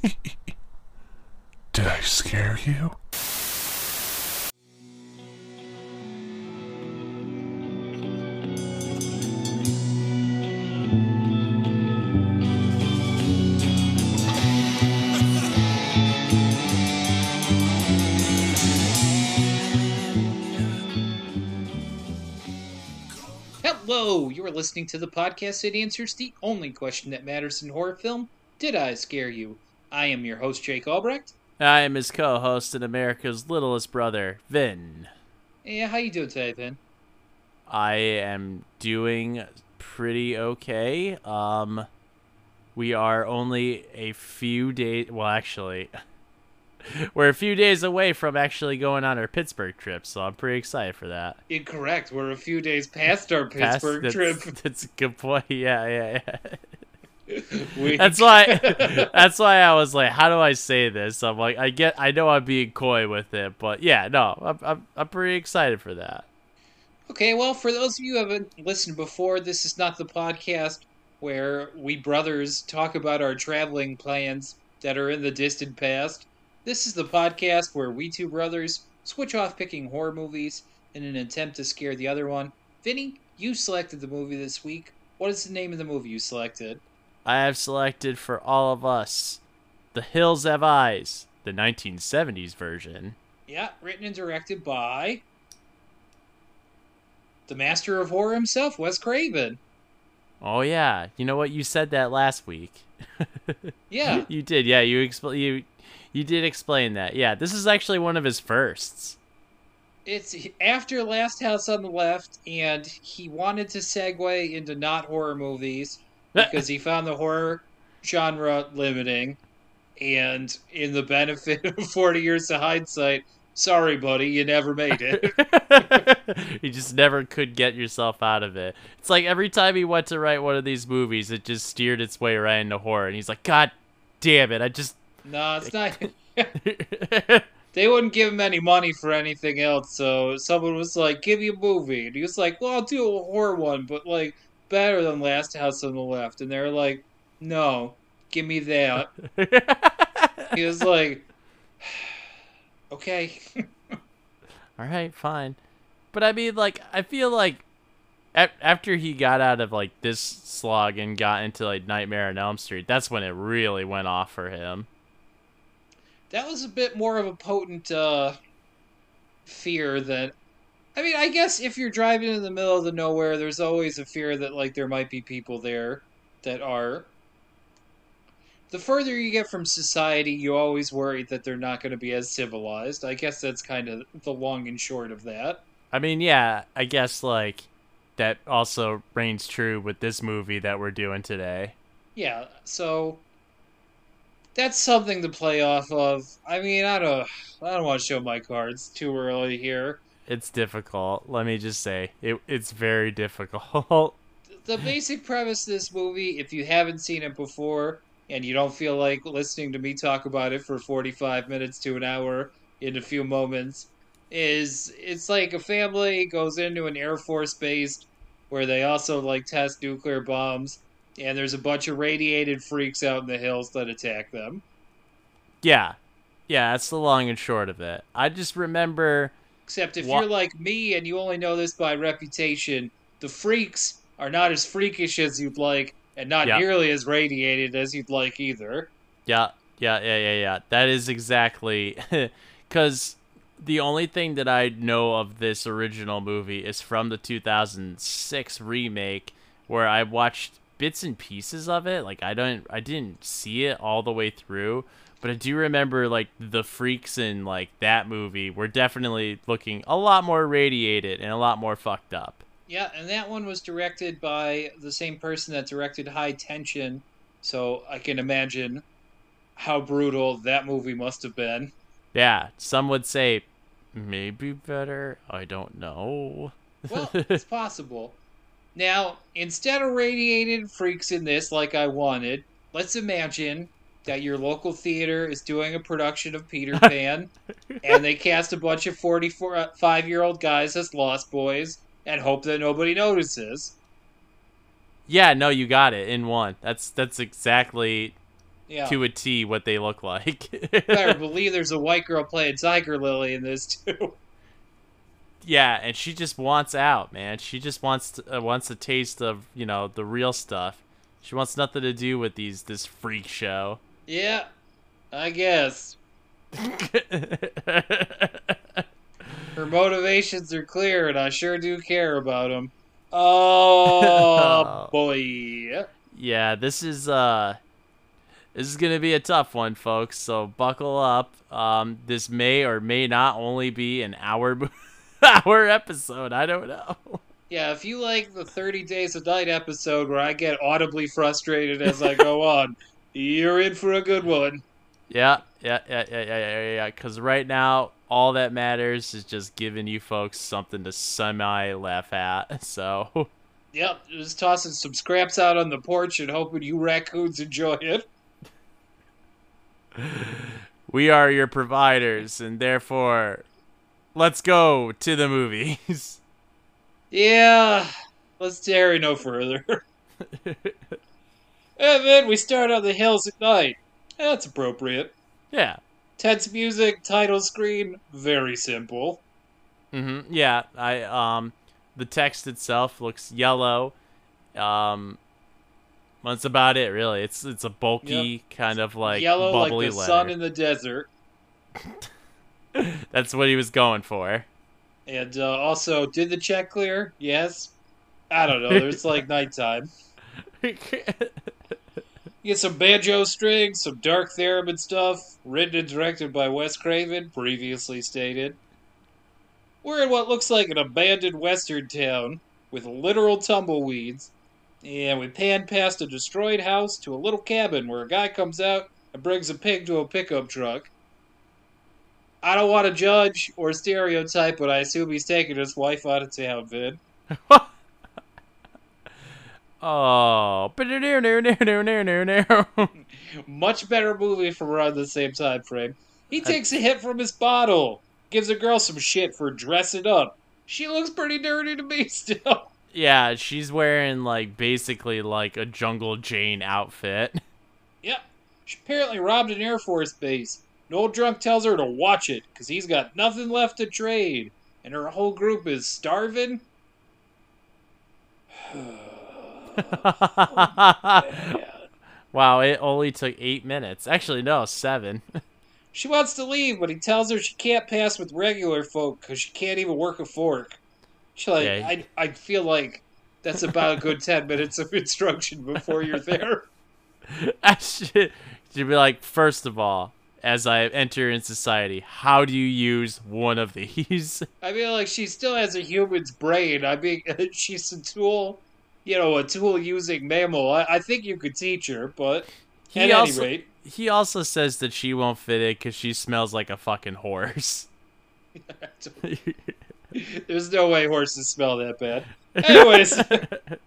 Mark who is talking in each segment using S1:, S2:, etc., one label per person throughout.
S1: Did I scare you?
S2: Hello, you are listening to the podcast that answers the only question that matters in horror film Did I Scare You? I am your host, Jake Albrecht.
S3: I am his co-host and America's littlest brother, Vin.
S2: Yeah, how you doing today, Vin?
S3: I am doing pretty okay. Um, we are only a few days. Well, actually, we're a few days away from actually going on our Pittsburgh trip, so I'm pretty excited for that.
S2: Incorrect. We're a few days past our
S3: Past-
S2: Pittsburgh
S3: that's,
S2: trip.
S3: That's a good point. Yeah, yeah, yeah.
S2: We-
S3: That's why. that's why I was like, "How do I say this?" I'm like, I get, I know I'm being coy with it, but yeah, no, I'm, I'm, I'm pretty excited for that.
S2: Okay, well, for those of you who haven't listened before, this is not the podcast where we brothers talk about our traveling plans that are in the distant past. This is the podcast where we two brothers switch off picking horror movies in an attempt to scare the other one. Vinny, you selected the movie this week. What is the name of the movie you selected?
S3: I have selected for all of us, "The Hills Have Eyes," the 1970s version.
S2: Yeah, written and directed by the master of horror himself, Wes Craven.
S3: Oh yeah, you know what? You said that last week.
S2: Yeah.
S3: you did. Yeah, you expl- you you did explain that. Yeah, this is actually one of his firsts.
S2: it's after Last House on the Left, and he wanted to segue into not horror movies because he found the horror genre limiting. And in the benefit of 40 years of hindsight, sorry, buddy, you never made it.
S3: you just never could get yourself out of it. It's like every time he went to write one of these movies, it just steered its way right into horror, and he's like, "God damn it! I just."
S2: no, it's not. they wouldn't give him any money for anything else, so someone was like, give me a movie. And he was like, well, I'll do a horror one, but like better than Last House on the Left. And they're like, no, give me that. he was like, okay.
S3: All right, fine. But I mean, like, I feel like after he got out of like this slog and got into like Nightmare on Elm Street, that's when it really went off for him.
S2: that was a bit more of a potent uh, fear than. I mean, I guess if you're driving in the middle of the nowhere, there's always a fear that like there might be people there that are. The further you get from society, you always worry that they're not going to be as civilized. I guess that's kind of the long and short of that.
S3: I mean, yeah, I guess like that also reigns true with this movie that we're doing today.
S2: Yeah, so that's something to play off of. I mean, I don't, I don't want to show my cards too early here.
S3: It's difficult. Let me just say, it, it's very difficult.
S2: the basic premise of this movie, if you haven't seen it before and you don't feel like listening to me talk about it for 45 minutes to an hour in a few moments, is it's like a family goes into an Air Force base where they also like test nuclear bombs, and there's a bunch of radiated freaks out in the hills that attack them.
S3: yeah, yeah, that's the long and short of it. I just remember.
S2: Except if
S3: Wha-
S2: you're like me and you only know this by reputation, the freaks are not as freakish as you'd like, and not
S3: Yeah.
S2: nearly as radiated as you'd like either.
S3: Yeah, yeah, yeah, yeah, yeah. That is exactly because the only thing that I know of this original movie is from the 2006 remake, where I watched bits and pieces of it. Like I don't, I didn't see it all the way through, but I do remember like the freaks in like that movie were definitely looking a lot more radiated and a lot more fucked up.
S2: Yeah, and that one was directed by the same person that directed High Tension, so I can imagine how brutal that movie must have been.
S3: Yeah, some would say maybe better. I don't know.
S2: Well, it's possible. Now, instead of radiated freaks in this like I wanted, let's imagine that your local theater is doing a production of Peter Pan and they cast a bunch of 45 year old guys as Lost Boys and hope that nobody notices.
S3: Yeah, no, you got it in one. That's that's exactly
S2: Yeah.
S3: to a T what they look like.
S2: I believe there's a white girl playing Tiger Lily in this too.
S3: yeah, and she just wants out, man. She just wants to, uh, wants a taste of you know the real stuff. She wants nothing to do with these this freak show.
S2: Yeah, I guess her motivations are clear, and I sure do care about them. Oh boy.
S3: yeah, this is uh this is gonna be a tough one, folks. So buckle up. Um, this may or may not only be an hour hour episode. I don't know.
S2: Yeah, if you like the 30 Days of Night episode where I get audibly frustrated as I go on, you're in for a good one.
S3: Yeah, yeah, yeah, yeah, yeah, yeah, yeah. Because right now, all that matters is just giving you folks something to semi laugh at. So,
S2: Yep, just tossing some scraps out on the porch and hoping you raccoons enjoy it.
S3: we are your providers, and therefore, let's go to the movies.
S2: Yeah, let's tarry no further. And then we start on the hills at night. That's appropriate.
S3: yeah.
S2: Tense music, title screen, very simple.
S3: hmm Yeah. I um, the text itself looks yellow. Um, that's about it, really. It's it's a bulky kind of like
S2: Yellow like the
S3: letter.
S2: sun in the desert.
S3: That's what he was going for.
S2: And uh, also, did the check clear? Yes. I don't know. There's like nighttime. You get some banjo strings, some dark theremin stuff, written and directed by Wes Craven, previously stated. We're in what looks like an abandoned western town with literal tumbleweeds, and we pan past a destroyed house to a little cabin where a guy comes out and brings a pig to a pickup truck. I don't want to judge or stereotype, but I assume he's taking his wife out of town, Vin.
S3: oh,
S2: Much better movie from around the same time frame. He takes a hit from his bottle, gives a girl some shit for dressing up. She looks pretty dirty to me still.
S3: yeah, she's wearing like basically like a Jungle Jane outfit.
S2: Yep. She apparently robbed an Air Force base. An old drunk tells her to watch it, because he's got nothing left to trade. And her whole group is starving.
S3: wow, it only took eight minutes. Actually, no, seven.
S2: She wants to leave, but he tells her she can't pass with regular folk because she can't even work a fork. She like,
S3: Yeah.
S2: I, I feel like that's about a good 10 minutes of instruction before you're there.
S3: I should, should be like, first of all, as I enter in society, how do you use one of these?
S2: I mean, like, she still has a human's brain. I mean, she's a tool, you know, a tool using mammal. I, I think you could teach her, but
S3: He
S2: at
S3: also-
S2: any rate,
S3: He also says that she won't fit it because she smells like a fucking horse.
S2: there's no way horses smell that bad. Anyways,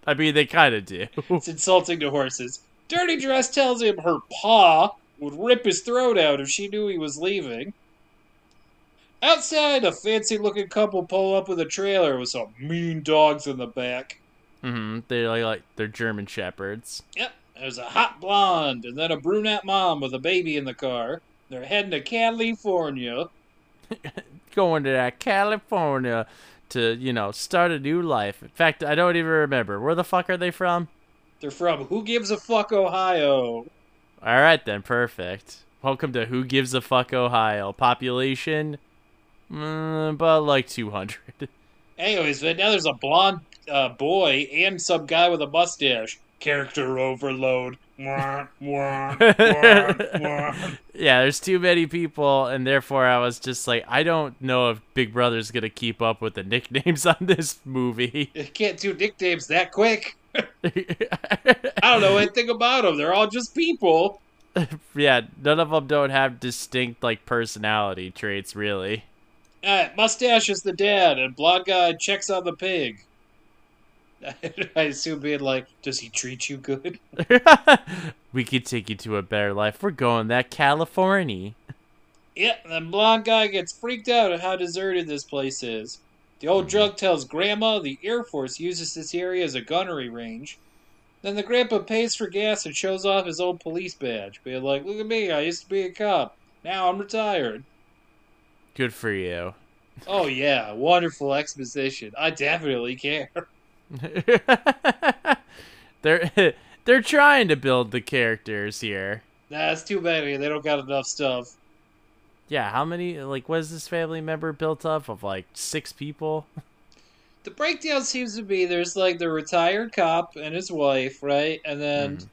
S3: I mean, they kind of do.
S2: it's insulting to horses. Dirty Dress tells him her paw would rip his throat out if she knew he was leaving. Outside, a fancy looking couple pull up with a trailer with some mean dogs in the back.
S3: Hmm They're like, like they're German shepherds.
S2: Yep, there's a hot blonde and then a brunette mom with a baby in the car. They're heading to California.
S3: Going to that California to, you know, start a new life. In fact, I don't even remember. Where the fuck are they from?
S2: They're from Who Gives a Fuck, Ohio.
S3: All right, then, perfect. Welcome to Who Gives a Fuck Ohio. Population, mm, about like 200.
S2: Anyways, but now there's a blonde uh, boy and some guy with a mustache. Character overload.
S3: Yeah, there's too many people, and therefore I was just like, I don't know if Big Brother's gonna keep up with the nicknames on this movie.
S2: You can't do nicknames that quick. I don't know anything about them. They're all just people.
S3: yeah, none of them don't have distinct like personality traits, really.
S2: Uh, mustache is the dad, and blonde guy checks on the pig. I assume being like, does he treat you good?
S3: we could take you to a better life. We're going that California.
S2: Yeah, the blonde guy gets freaked out at how deserted this place is. The old hmm. drug tells Grandma the Air Force uses this area as a gunnery range. Then the grandpa pays for gas and shows off his old police badge, being like, "Look at me, I used to be a cop. Now I'm retired."
S3: Good for you.
S2: Oh yeah, wonderful exposition. I definitely care.
S3: they're they're trying to build the characters here.
S2: That's too many. They don't got enough stuff.
S3: Yeah, how many like was this family member built up of like six people?
S2: The breakdown seems to be there's like the retired cop and his wife, right? And then
S3: Mhm.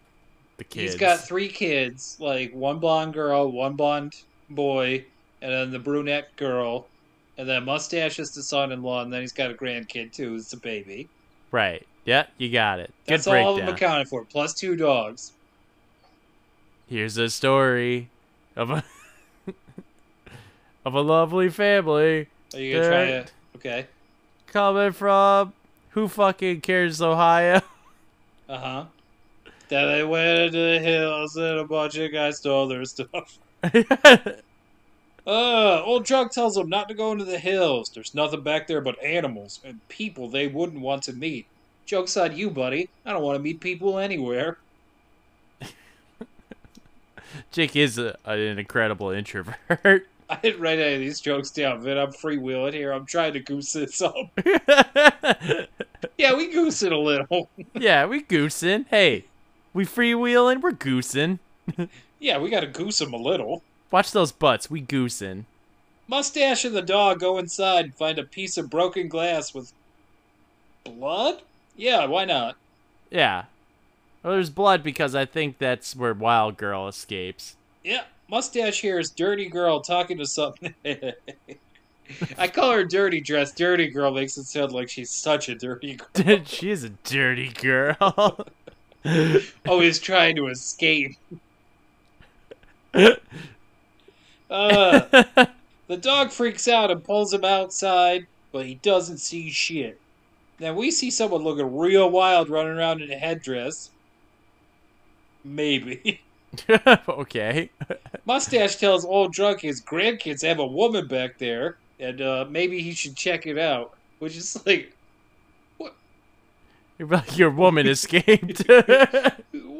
S3: The kids.
S2: he's got three kids, like one blonde girl, one blonde boy, and then the brunette girl. And then Mustache is the son-in-law, and then he's got a grandkid too, who's the baby.
S3: Right. Yeah, you got it. Good
S2: That's all of them
S3: breakdown.
S2: accounted for, plus two dogs.
S3: Here's a story of a of a lovely family
S2: Are you gonna try to? Okay.
S3: coming from who fucking cares Ohio?
S2: Uh huh. Then they went into the hills, and a bunch of guys stole their stuff. Uh, old drunk tells them not to go into the hills. There's nothing back there but animals and people they wouldn't want to meet. Joke's on you, buddy. I don't want to meet people anywhere.
S3: Jake is a, an incredible introvert.
S2: I didn't write any of these jokes down, but I'm freewheeling here. I'm trying to goose this up. Yeah, we goose it a little.
S3: yeah, we goosing. Hey, we freewheeling. We're goosing.
S2: yeah, we gotta goose him a little.
S3: Watch those butts. We goosing.
S2: Mustache and the dog go inside and find a piece of broken glass with blood? Yeah, why not?
S3: Yeah. Well, there's blood because I think that's where Wild Girl escapes.
S2: Yeah, Mustache hears Dirty Girl talking to something. I call her Dirty Dress. Dirty Girl makes it sound like she's such a dirty girl.
S3: she is a dirty girl.
S2: Always trying to escape. Uh, the dog freaks out and pulls him outside, but he doesn't see shit. Then we see someone looking real wild running around in a headdress. Maybe.
S3: okay.
S2: Mustache tells old drunk his grandkids have a woman back there, and uh, maybe he should check it out. Which is like,
S3: You're like, Your woman escaped.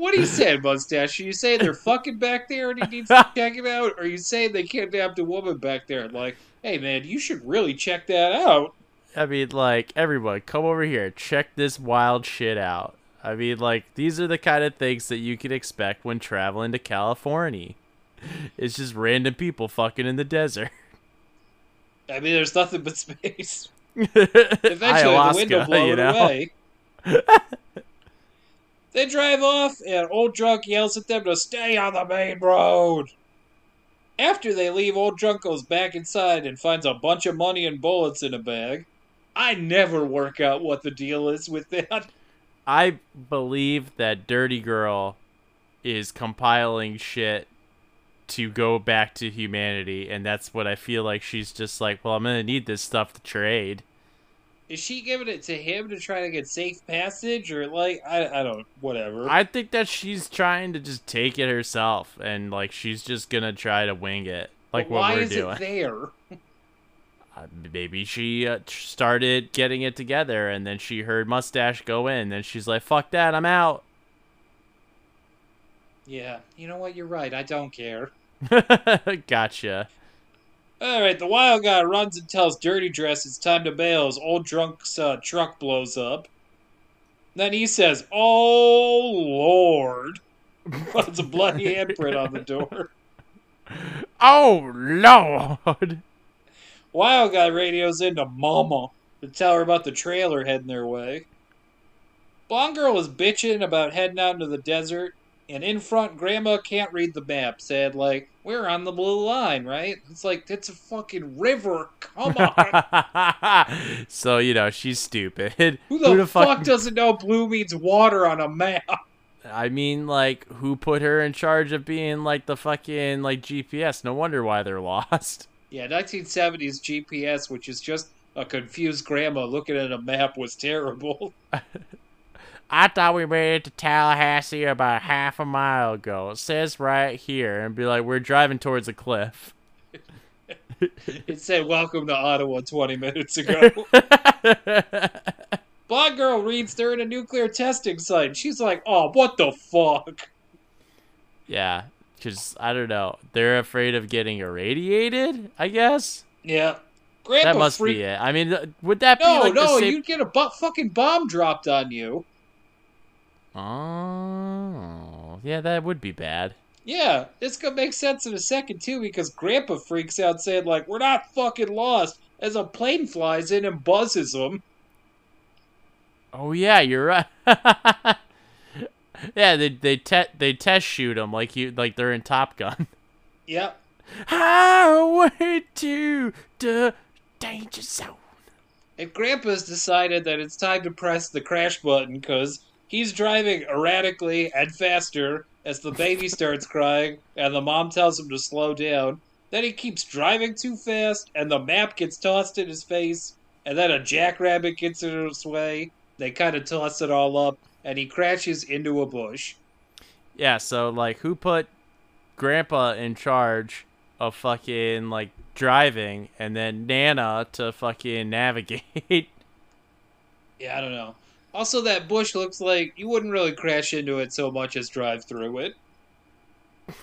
S2: What are you saying, Mustache? Are you saying they're fucking back there and he needs to check it out? Or are you saying they kidnapped a woman back there? Like, hey man, you should really check that out.
S3: I mean, like, everyone, come over here. Check this wild shit out. I mean, like, these are the kind of things that you can expect when traveling to California. It's just random people fucking in the desert.
S2: I mean, there's nothing but space. Eventually, the wind will blow
S3: you
S2: it
S3: know?
S2: away. They drive off, and old drunk yells at them to stay on the main road. After they leave, old drunk goes back inside and finds a bunch of money and bullets in a bag. I never work out what the deal is with that.
S3: I believe that Dirty Girl is compiling shit to go back to humanity, and that's what I feel like she's just like, well, I'm gonna need this stuff to trade.
S2: Is she giving it to him to try to get safe passage, or like I, I don't whatever.
S3: I think that she's trying to just take it herself, and like she's just gonna try to wing it, like
S2: But
S3: what
S2: why
S3: we're
S2: is
S3: doing.
S2: it there?
S3: Uh, maybe she uh, started getting it together, and then she heard Mustache go in, and then she's like, "Fuck that, I'm out."
S2: Yeah, you know what? You're right. I don't care.
S3: gotcha.
S2: All right, the wild guy runs and tells Dirty Dress it's time to bail His old drunk's uh, truck blows up. Then he says, "Oh Lord!" Puts a bloody handprint on the door.
S3: Oh lord.
S2: Wild guy radios into Mama to tell her about the trailer heading their way. Blonde girl is bitching about heading out into the desert, and in front, Grandma can't read the map. Said like, "We're on the blue line, right?" It's like it's a fucking river. Come on.
S3: so you know she's stupid.
S2: Who the, fuck, doesn't know blue means water on a map?
S3: I mean, like, who put her in charge of being like the fucking like GPS? No wonder why they're lost.
S2: Yeah, 1970s GPS, which is just a confused grandma looking at a map, was terrible.
S3: I thought we made it to Tallahassee about half a mile ago. It says right here, and be like, we're driving towards a cliff.
S2: It said "Welcome to Ottawa" 20 minutes ago. Blonde girl reads they're in a nuclear testing site. She's like, oh, what the fuck?
S3: Yeah, because I don't know. They're afraid of getting irradiated. I guess
S2: Yeah. Grandpa
S3: that must
S2: freak-
S3: be it. I mean, would that be
S2: No,
S3: like
S2: no,
S3: same?
S2: you'd get a bu- fucking bomb dropped on you.
S3: Oh, yeah, that would be bad.
S2: Yeah, this could make sense in a second too, because Grandpa freaks out saying like, "We're not fucking lost." As a plane flies in and buzzes him.
S3: Oh yeah, you're right. yeah, they they te- they test shoot them like you like they're in Top Gun.
S2: Yep.
S3: Highway to the danger zone.
S2: And Grandpa's decided that it's time to press the crash button because he's driving erratically and faster as the baby starts crying and the mom tells him to slow down. Then he keeps driving too fast and the map gets tossed in his face and then a jackrabbit gets in his way. They kind of toss it all up and he crashes into a bush.
S3: Yeah, so like who put grandpa in charge of fucking like driving and then Nana to fucking navigate?
S2: Yeah, I don't know. Also, that bush looks like you wouldn't really crash into it so much as drive through it.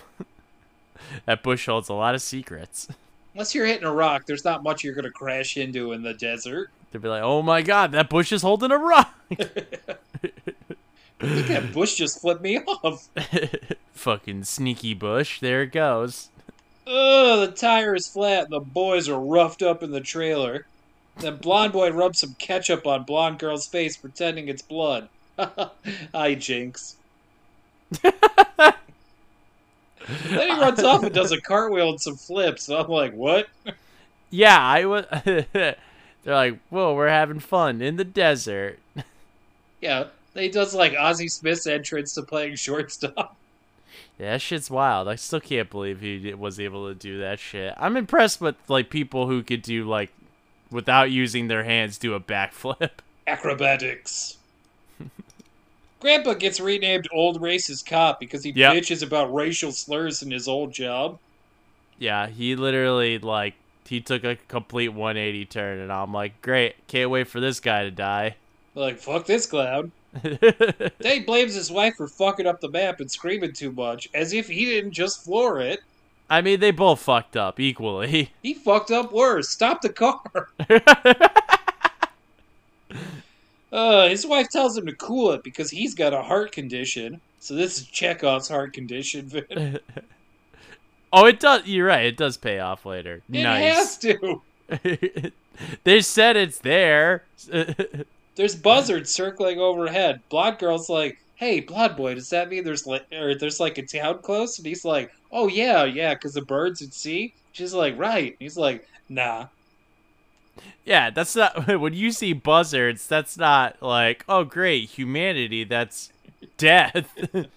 S3: that bush holds a lot of secrets.
S2: Unless you're hitting a rock, there's not much you're going to crash into in the desert.
S3: They'd be like, "Oh my god, that bush is holding a rock."
S2: Look, that bush just flipped me off.
S3: fucking sneaky bush. There it goes.
S2: Ugh, the tire is flat and the boys are roughed up in the trailer. Then blonde boy rubs some ketchup on blonde girl's face, pretending it's blood. Hi, Jinx. then he runs off and does a cartwheel and some flips. I'm like, what?
S3: Yeah, I was. They're like, "Whoa, we're having fun in the desert."
S2: Yeah, he does like Ozzie Smith's entrance to playing shortstop.
S3: Yeah, that shit's wild. I still can't believe he was able to do that shit. I'm impressed with like people who could do like without using their hands do a backflip.
S2: Acrobatics. Grandpa gets renamed Old Racist Cop because he
S3: Yep.
S2: bitches about racial slurs in his old job.
S3: yeah, he literally like he took a complete 180 turn, and I'm like, great, can't wait for this guy to die.
S2: Like, fuck this clown. He blames his wife for fucking up the map and screaming too much, as if he didn't just floor it.
S3: I mean, they both fucked up equally.
S2: He fucked up worse. Stop the car. Uh, his wife tells him to cool it because he's got a heart condition. So this is Chekhov's heart condition.
S3: Oh, it does. You're right. It does pay off later.
S2: It
S3: nice.
S2: has to.
S3: they said it's there.
S2: There's buzzards circling overhead. Blonde girl's like, "Hey, Blood Boy, does that mean there's like, or there's like a town close?" And he's like, "Oh yeah, yeah, because the birds at sea." She's like, "Right." He's like, "Nah."
S3: yeah, that's not. When you see buzzards, that's not like, oh great, humanity. That's death.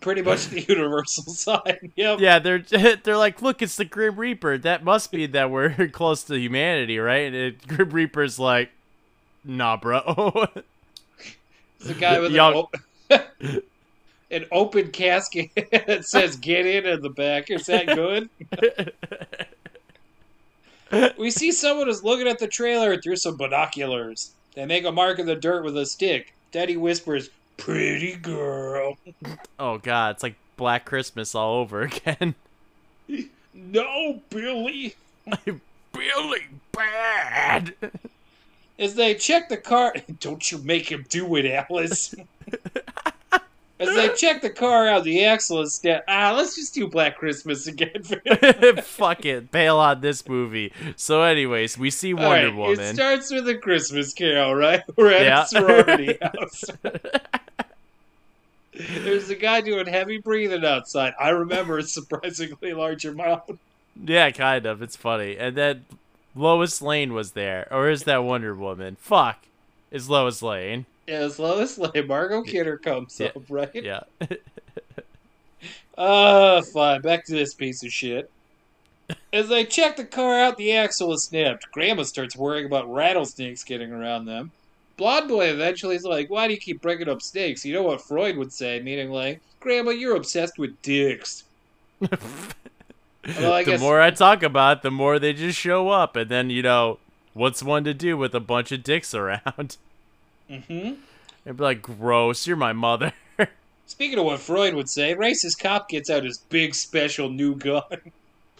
S2: Pretty much the universal sign. Yep.
S3: yeah, they're they're like, look, it's the Grim Reaper. That must be that we're close to humanity, right? And it, Grim Reaper's like, nah, bro.
S2: It's a guy with an, op- an open casket that says "Get in" in the back. Is that good? we see someone is looking at the trailer through some binoculars. They make a mark in the dirt with a stick. Daddy whispers, "Pretty girl."
S3: oh god, it's like Black Christmas all over again.
S2: No, Billy.
S3: Billy bad.
S2: As they check the car, don't you make him do it, Alice. As they check the car out, the axle is dead. Ah, let's just do Black Christmas again.
S3: Fuck it, bail on this movie. So, anyways, we see
S2: All
S3: Wonder
S2: right,
S3: Woman.
S2: It starts with a Christmas Carol, right? We're at
S3: Yeah.
S2: a sorority house. There's a guy doing heavy breathing outside. I remember a surprisingly large amount.
S3: yeah, kind of. It's funny. And then Lois Lane was there, or is that Wonder Woman? Fuck, is Lois Lane.
S2: As Lois Lane, Margot Kidder comes
S3: Yeah.
S2: up, right?
S3: Yeah.
S2: Uh, fine. Back to this piece of shit. As they check the car out, the axle is snapped. Grandma starts worrying about rattlesnakes getting around them. Blonde boy eventually is like, "Why do you keep breaking up snakes?" You know what Freud would say, meaning like, "Grandma, you're obsessed with dicks." Well,
S3: the
S2: guess-
S3: more I talk about it, the more they just show up, and then you know, what's one to do with a bunch of dicks around?
S2: Mm-hmm.
S3: They'd be like, gross, you're my mother.
S2: Speaking of what Freud would say, racist cop gets out his big special new gun.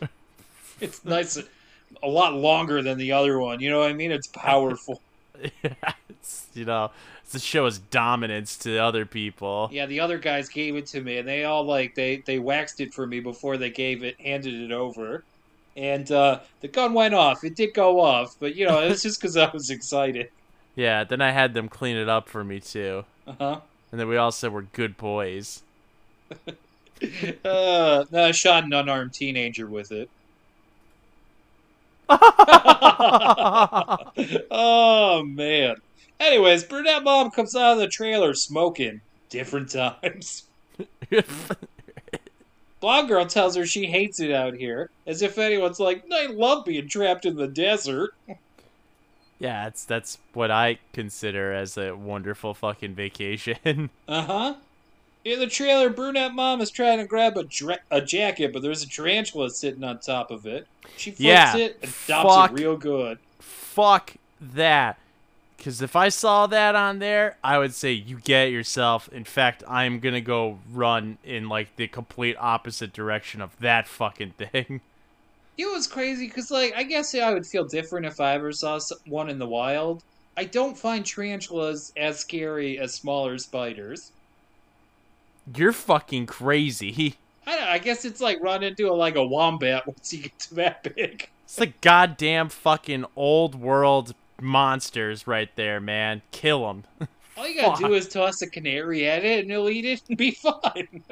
S2: it's nice, a lot longer than the other one. You know what I mean? It's powerful.
S3: yeah, it's, you know, it's to show his dominance to other people.
S2: yeah, the other guys gave it to me, and they all like they they waxed it for me before they gave it, handed it over, and uh, the gun went off. It did go off, but you know it was just because I was excited.
S3: Yeah, then I had them clean it up for me too.
S2: Uh huh.
S3: And then we all said we're good boys.
S2: Uh, no, I shot an unarmed teenager with it. oh man. Anyways, brunette mom comes out of the trailer smoking. Different times. Blonde girl tells her she hates it out here, as if anyone's like, I love being trapped in the desert.
S3: Yeah, it's that's what I consider as a wonderful fucking vacation.
S2: Uh huh. In the trailer, brunette mom is trying to grab a, dra- a jacket, but there's a tarantula sitting on top of it. She flips
S3: Yeah,
S2: it and adopts
S3: fuck.
S2: it real good.
S3: Fuck that. Because if I saw that on there, I would say, you get yourself. In fact, I'm going to go run in, like, the complete opposite direction of that fucking thing.
S2: It was crazy because, like, I guess I would feel different if I ever saw one in the wild. I don't find tarantulas as scary as smaller spiders.
S3: You're fucking crazy.
S2: I, know, I guess it's like running into a, like a wombat once you get to that big.
S3: It's the goddamn fucking old world monsters right there, man. Kill them.
S2: All you gotta
S3: Fuck.
S2: do is toss a canary at it, and it'll eat it and be fine.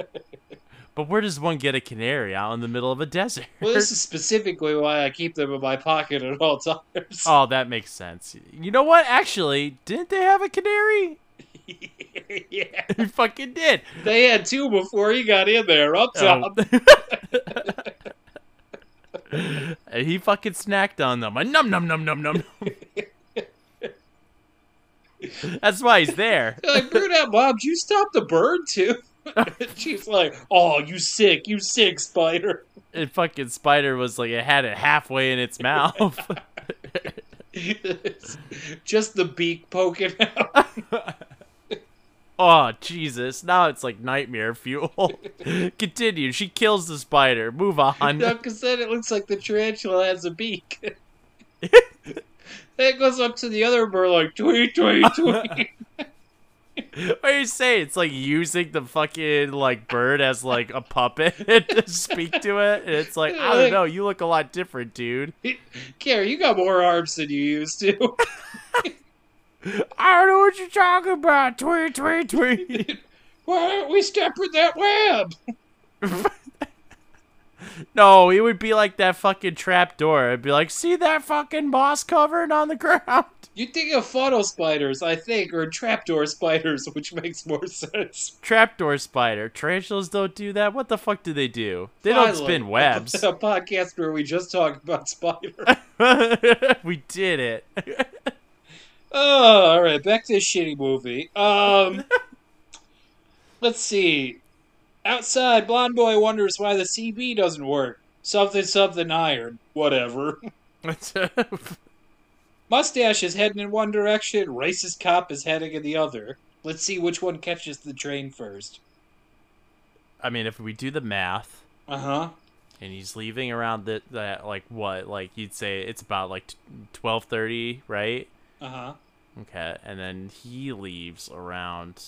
S3: But where does one get a canary? Out in the middle of a desert.
S2: well, this is specifically why I keep them in my pocket at all times.
S3: oh, that makes sense. You know what? Actually, didn't they have a canary?
S2: yeah,
S3: They fucking did.
S2: they had two before he got in there. Up top.
S3: and he fucking snacked on them. A num num num num num. That's why he's there.
S2: They're like, brunette did you stop the bird too? She's like, oh, you sick, you sick spider.
S3: And fucking spider was like, it had it halfway in its mouth.
S2: Just the beak poking out.
S3: oh Jesus! Now it's like nightmare fuel. Continue. She kills the spider. Move on.
S2: No, because then it looks like the tarantula has a beak. then it goes up to the other bird like, tweet, tweet, tweet.
S3: What are you saying? It's like using the fucking like bird as like a puppet to speak to it. And it's like I don't know. You look a lot different, dude.
S2: Care, you got more arms than you used to.
S3: I don't know what you're talking about. Tweet, tweet, tweet.
S2: Why aren't we stepping that web?
S3: No, it would be like that fucking trap door. It'd be like, see that fucking moss covering on the ground.
S2: You think of funnel spiders, I think, or trapdoor spiders, which makes more sense.
S3: Trapdoor spider. Tarantulas don't do that. What the fuck do they do? They don't spin webs.
S2: A, podcast where we just talk about spiders.
S3: we did it.
S2: Oh, all right. Back to the shitty movie. Um, let's see. Outside, blonde boy wonders why the CB doesn't work. Something, something iron. Whatever. Mustache is heading in one direction. Racist cop is heading in the other. Let's see which one catches the train first.
S3: I mean, if we do the math,
S2: Uh huh.
S3: and he's leaving around the, that like what like you'd say it's about like twelve thirty, right?
S2: Uh huh.
S3: Okay, and then he leaves around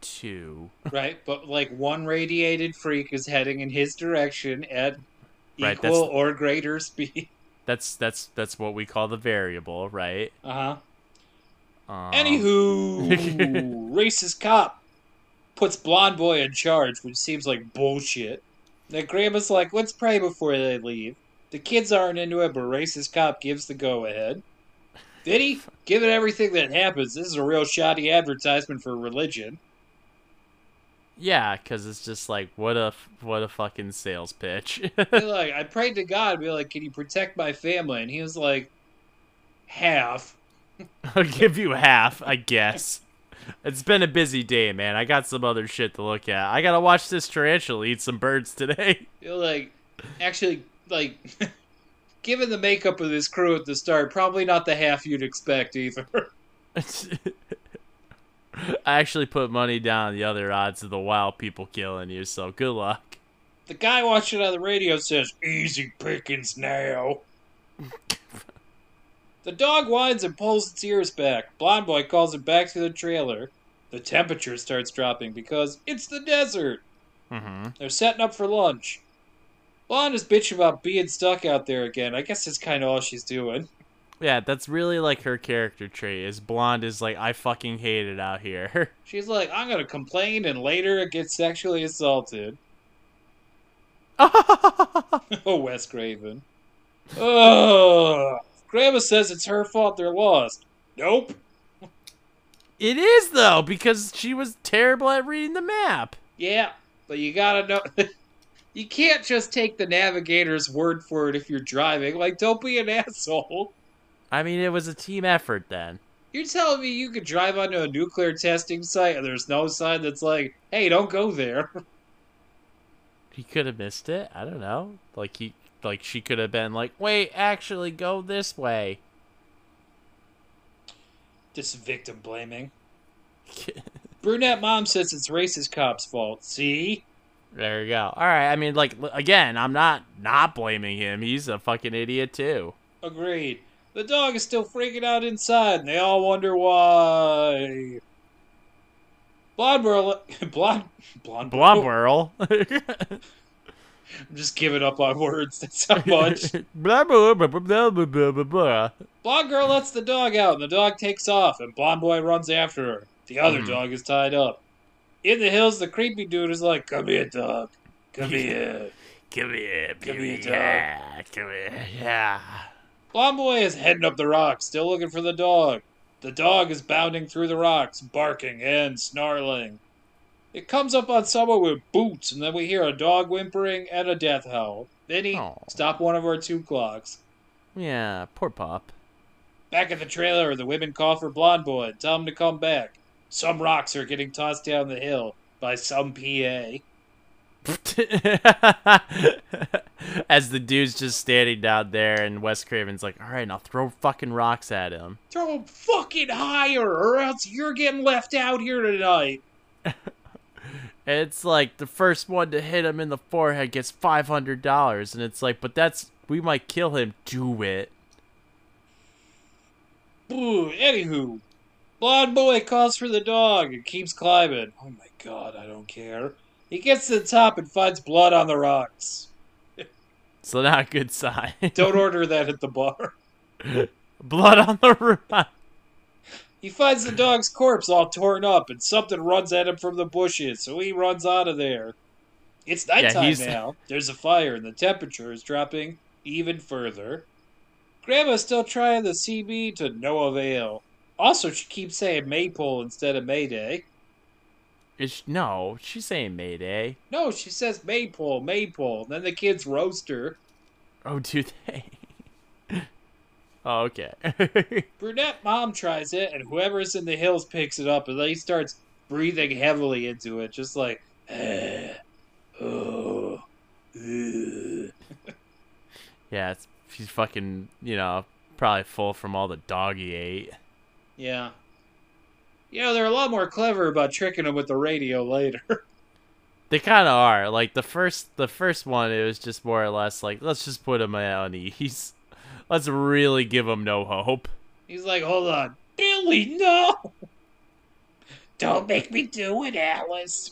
S3: two.
S2: Right, but like one radiated freak is heading in his direction at
S3: Right,
S2: equal or greater speed.
S3: That's that's that's what we call the variable, right?
S2: Uh huh.
S3: Um,
S2: Anywho, racist cop puts blonde boy in charge, which seems like bullshit. Then grandma's like, let's pray before they leave. The kids aren't into it, but racist cop gives the go ahead. Did he? Given everything that happens, this is a real shoddy advertisement for religion.
S3: Yeah, because it's just like what a what a fucking sales pitch.
S2: Be like, I prayed to God, be like, can you protect my family? And he was like, half.
S3: I'll give you half, I guess. It's been a busy day, man. I got some other shit to look at. I gotta watch this tarantula eat some birds today.
S2: You're like, actually, like, given the makeup of this crew at the start, probably not the half you'd expect either.
S3: I actually put money down the other odds of the wild people killing you, so good luck.
S2: the guy watching on the radio says, Easy pickings now. the dog whines and pulls its ears back. Blonde Boy calls it back to the trailer. The temperature starts dropping because it's the desert.
S3: Mm-hmm.
S2: They're setting up for lunch. Blonde is bitching about being stuck out there again. I guess that's kind of all she's doing.
S3: Yeah, that's really like her character trait. Is blonde is like I fucking hate it out here.
S2: She's like, I'm gonna complain and later get sexually assaulted. oh, Wes Craven. Ugh. Grandma says it's her fault they're lost. Nope.
S3: it is though because she was terrible at reading the map.
S2: Yeah, but you gotta know. you can't just take the navigator's word for it if you're driving. Like, don't be an asshole.
S3: I mean, it was a team effort then.
S2: You're telling me you could drive onto a nuclear testing site and there's no sign that's like, hey, don't go there.
S3: He could have missed it. I don't know. Like he, like she could have been like, wait, actually, go this way.
S2: Just victim blaming. Brunette mom says it's racist cop's fault. See?
S3: There you go. All right. I mean, like again, I'm not not blaming him. He's a fucking idiot too.
S2: Agreed. The dog is still freaking out inside, and they all wonder why. Blondwurl, blond,
S3: blond, blondwurl.
S2: I'm just giving up on words. That's how much.
S3: blah.
S2: Blonde girl lets the dog out, and the dog takes off, and blond boy runs after her. The other
S3: mm.
S2: dog is tied up. In the hills, the creepy dude is like, "Come here, dog. Come here.
S3: Come here, baby.
S2: Come here, dog.
S3: Yeah, come here. Yeah."
S2: Blonde boy is heading up the rocks, still looking for the dog. The dog is bounding through the rocks, barking and snarling. It comes up on someone with boots, and then we hear a dog whimpering and a death howl. Vinny,
S3: Aw.
S2: stop one of our two clocks.
S3: Yeah, poor Pop.
S2: Back at the trailer, the women call for Blonde Boy and tell him to come back. Some rocks are getting tossed down the hill by some PA.
S3: As the dude's just standing down there, and Wes Craven's like, "All right, now throw fucking rocks at him."
S2: Throw him fucking higher, or else you're getting left out here tonight.
S3: And it's like the first one to hit him in the forehead gets five hundred dollars, and it's like, but that's we might kill him. Do it.
S2: Ooh, anywho, Blonde Boy calls for the dog and keeps climbing. Oh my god, I don't care. He gets to the top and finds blood on the rocks.
S3: So not a good sign.
S2: Don't order that at the bar.
S3: Blood on the rock.
S2: He finds the dog's corpse all torn up and something runs at him from the bushes, so he runs out of there. It's nighttime
S3: he's-
S2: now. There's a fire and the temperature is dropping even further. Grandma's still trying the CB to no avail. Also, she keeps saying Maypole instead of Mayday.
S3: Is no, she's saying Mayday.
S2: No, she says Maypole, Maypole. Then the kids roast her.
S3: Oh, do they? oh, okay.
S2: Brunette mom tries it, and whoever's in the hills picks it up, and then he starts breathing heavily into it, just like, eh, oh, ugh.
S3: yeah, it's, she's fucking, you know, probably full from all the dog he ate.
S2: yeah. You know, they're a lot more clever about tricking him with the radio later.
S3: They kind of are. Like the first, the first one, it was just more or less like, let's just put him at ease. Let's really give him no hope.
S2: He's like, hold on. Billy, no! Don't make me do it, Alice.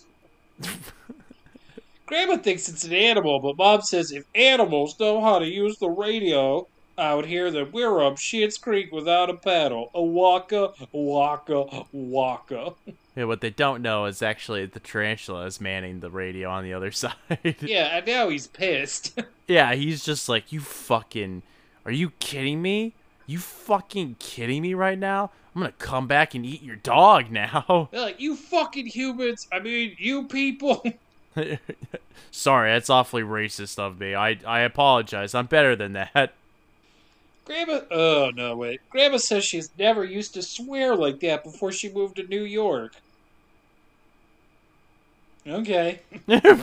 S2: Grandma thinks it's an animal, but Mom says if animals know how to use the radio out here, that we're up Schitt's Creek without a paddle. A waka, waka, waka.
S3: Yeah, what they don't know is actually the tarantula is manning the radio on the other side.
S2: Yeah, and now he's pissed.
S3: yeah, he's just like, you fucking, are you kidding me? You fucking kidding me right now? I'm gonna come back and eat your dog now.
S2: They're like, you fucking humans, I mean, you people.
S3: Sorry, that's awfully racist of me. I I apologize. I'm better than that.
S2: Grandma, oh no, wait. Grandma says she's never used to swear like that before she moved to New York. Okay. Later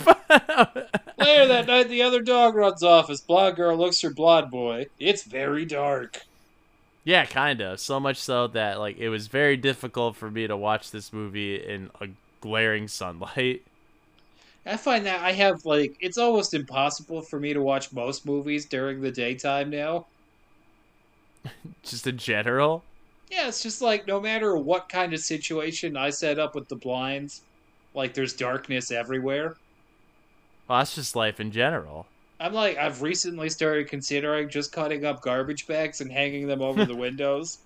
S2: that night, the other dog runs off as Blonde Girl looks for Blonde Boy. It's very dark.
S3: Yeah, kind of. So much so that like it was very difficult for me to watch this movie in a glaring sunlight.
S2: I find that I have, like, it's almost impossible for me to watch most movies during the daytime now.
S3: Just in general.
S2: Yeah, it's just like no matter what kind of situation I set up with the blinds, like there's darkness everywhere.
S3: Well, that's just life in general.
S2: I'm like, I've recently started considering just cutting up garbage bags and hanging them over the windows.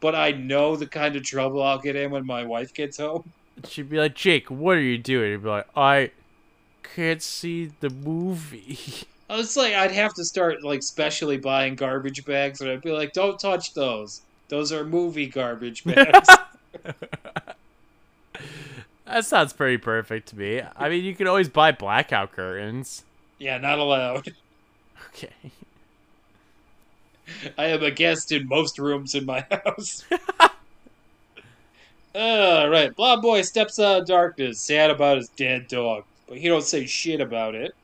S2: But I know the kind of trouble I'll get in when my wife gets home.
S3: She'd be like, Jake, what are you doing? He'd be like, I can't see the movie.
S2: I was like, I'd have to start like specially buying garbage bags, and I'd be like, don't touch those. Those are movie garbage bags.
S3: that sounds pretty perfect to me. I mean, you can always buy blackout curtains.
S2: yeah, not allowed.
S3: Okay.
S2: I am a guest in most rooms in my house. Alright, Blob Boy steps out of darkness, sad about his dead dog, but he don't say shit about it.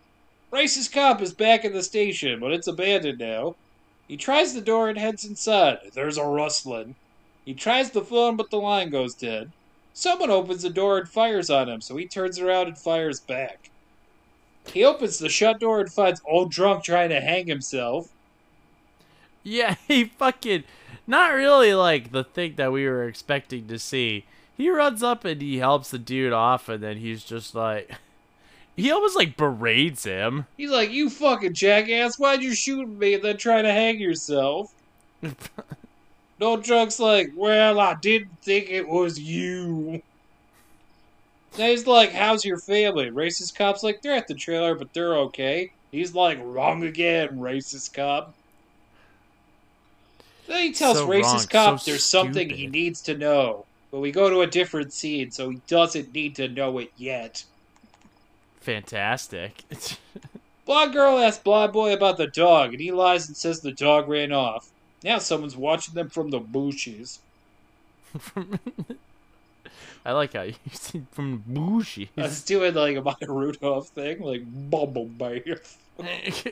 S2: Racist cop is back at the station, but it's abandoned now. He tries the door and heads inside. There's a rustling. He tries the phone, but the line goes dead. Someone opens the door and fires on him, so he turns around and fires back. He opens the shut door and finds old drunk trying to hang himself.
S3: Yeah, he fucking not really like the thing that we were expecting to see. He runs up and he helps the dude off, and then he's just like, he almost like berates him.
S2: He's like, "You fucking jackass! Why'd you shoot me and then try to hang yourself?" no drunk's like, "Well, I didn't think it was you." Then he's like, "How's your family?" Racist cop's like, "They're at the trailer, but they're okay." He's like, "Wrong again, racist cop." Then he tells
S3: So
S2: racist
S3: wrong,
S2: cop
S3: so
S2: there's something he needs to know, but we go to a different scene, so he doesn't need to know it yet.
S3: Fantastic.
S2: Blonde girl asks Blonde boy about the dog, and he lies and says the dog ran off. Now someone's watching them from the bushes.
S3: I like how you said from the bushes.
S2: I was doing like a Maya Rudolph thing, like bubble bath.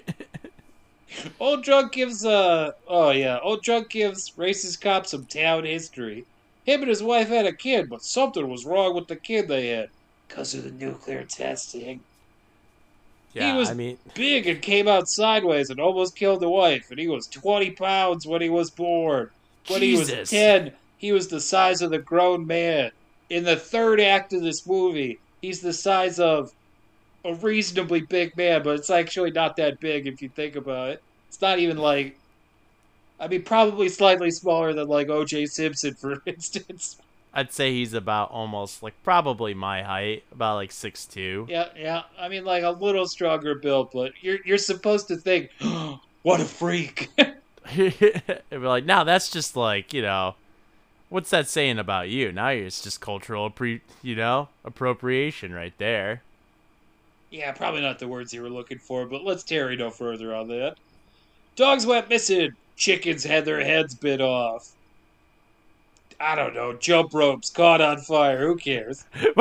S2: Old drunk gives uh oh yeah, old drunk gives racist cop some town history. Him and his wife had a kid, but something was wrong with the kid they had. Cause of the nuclear testing.
S3: yeah,
S2: was-
S3: I mean,
S2: Big and came out sideways and almost killed the wife, and he was twenty pounds when he was born. When he was 10, he was the size of the grown man. In the third act of this movie, he's the size of a reasonably big man, but it's actually not that big if you think about it. It's not even like. I mean, probably slightly smaller than like O.J. Simpson, for instance.
S3: I'd say he's about almost like probably my height, about like six two.
S2: Yeah, yeah. I mean, like a little stronger built, but you're you're supposed to think, what a freak.
S3: It'd be like, now that's just like you know, what's that saying about you? Now it's just cultural, appre- you know, appropriation right there.
S2: Yeah, probably not the words you were looking for, but let's tarry no further on that. Dogs went missing. Chickens had their heads bit off. I don't know. Jump ropes caught on fire. Who cares?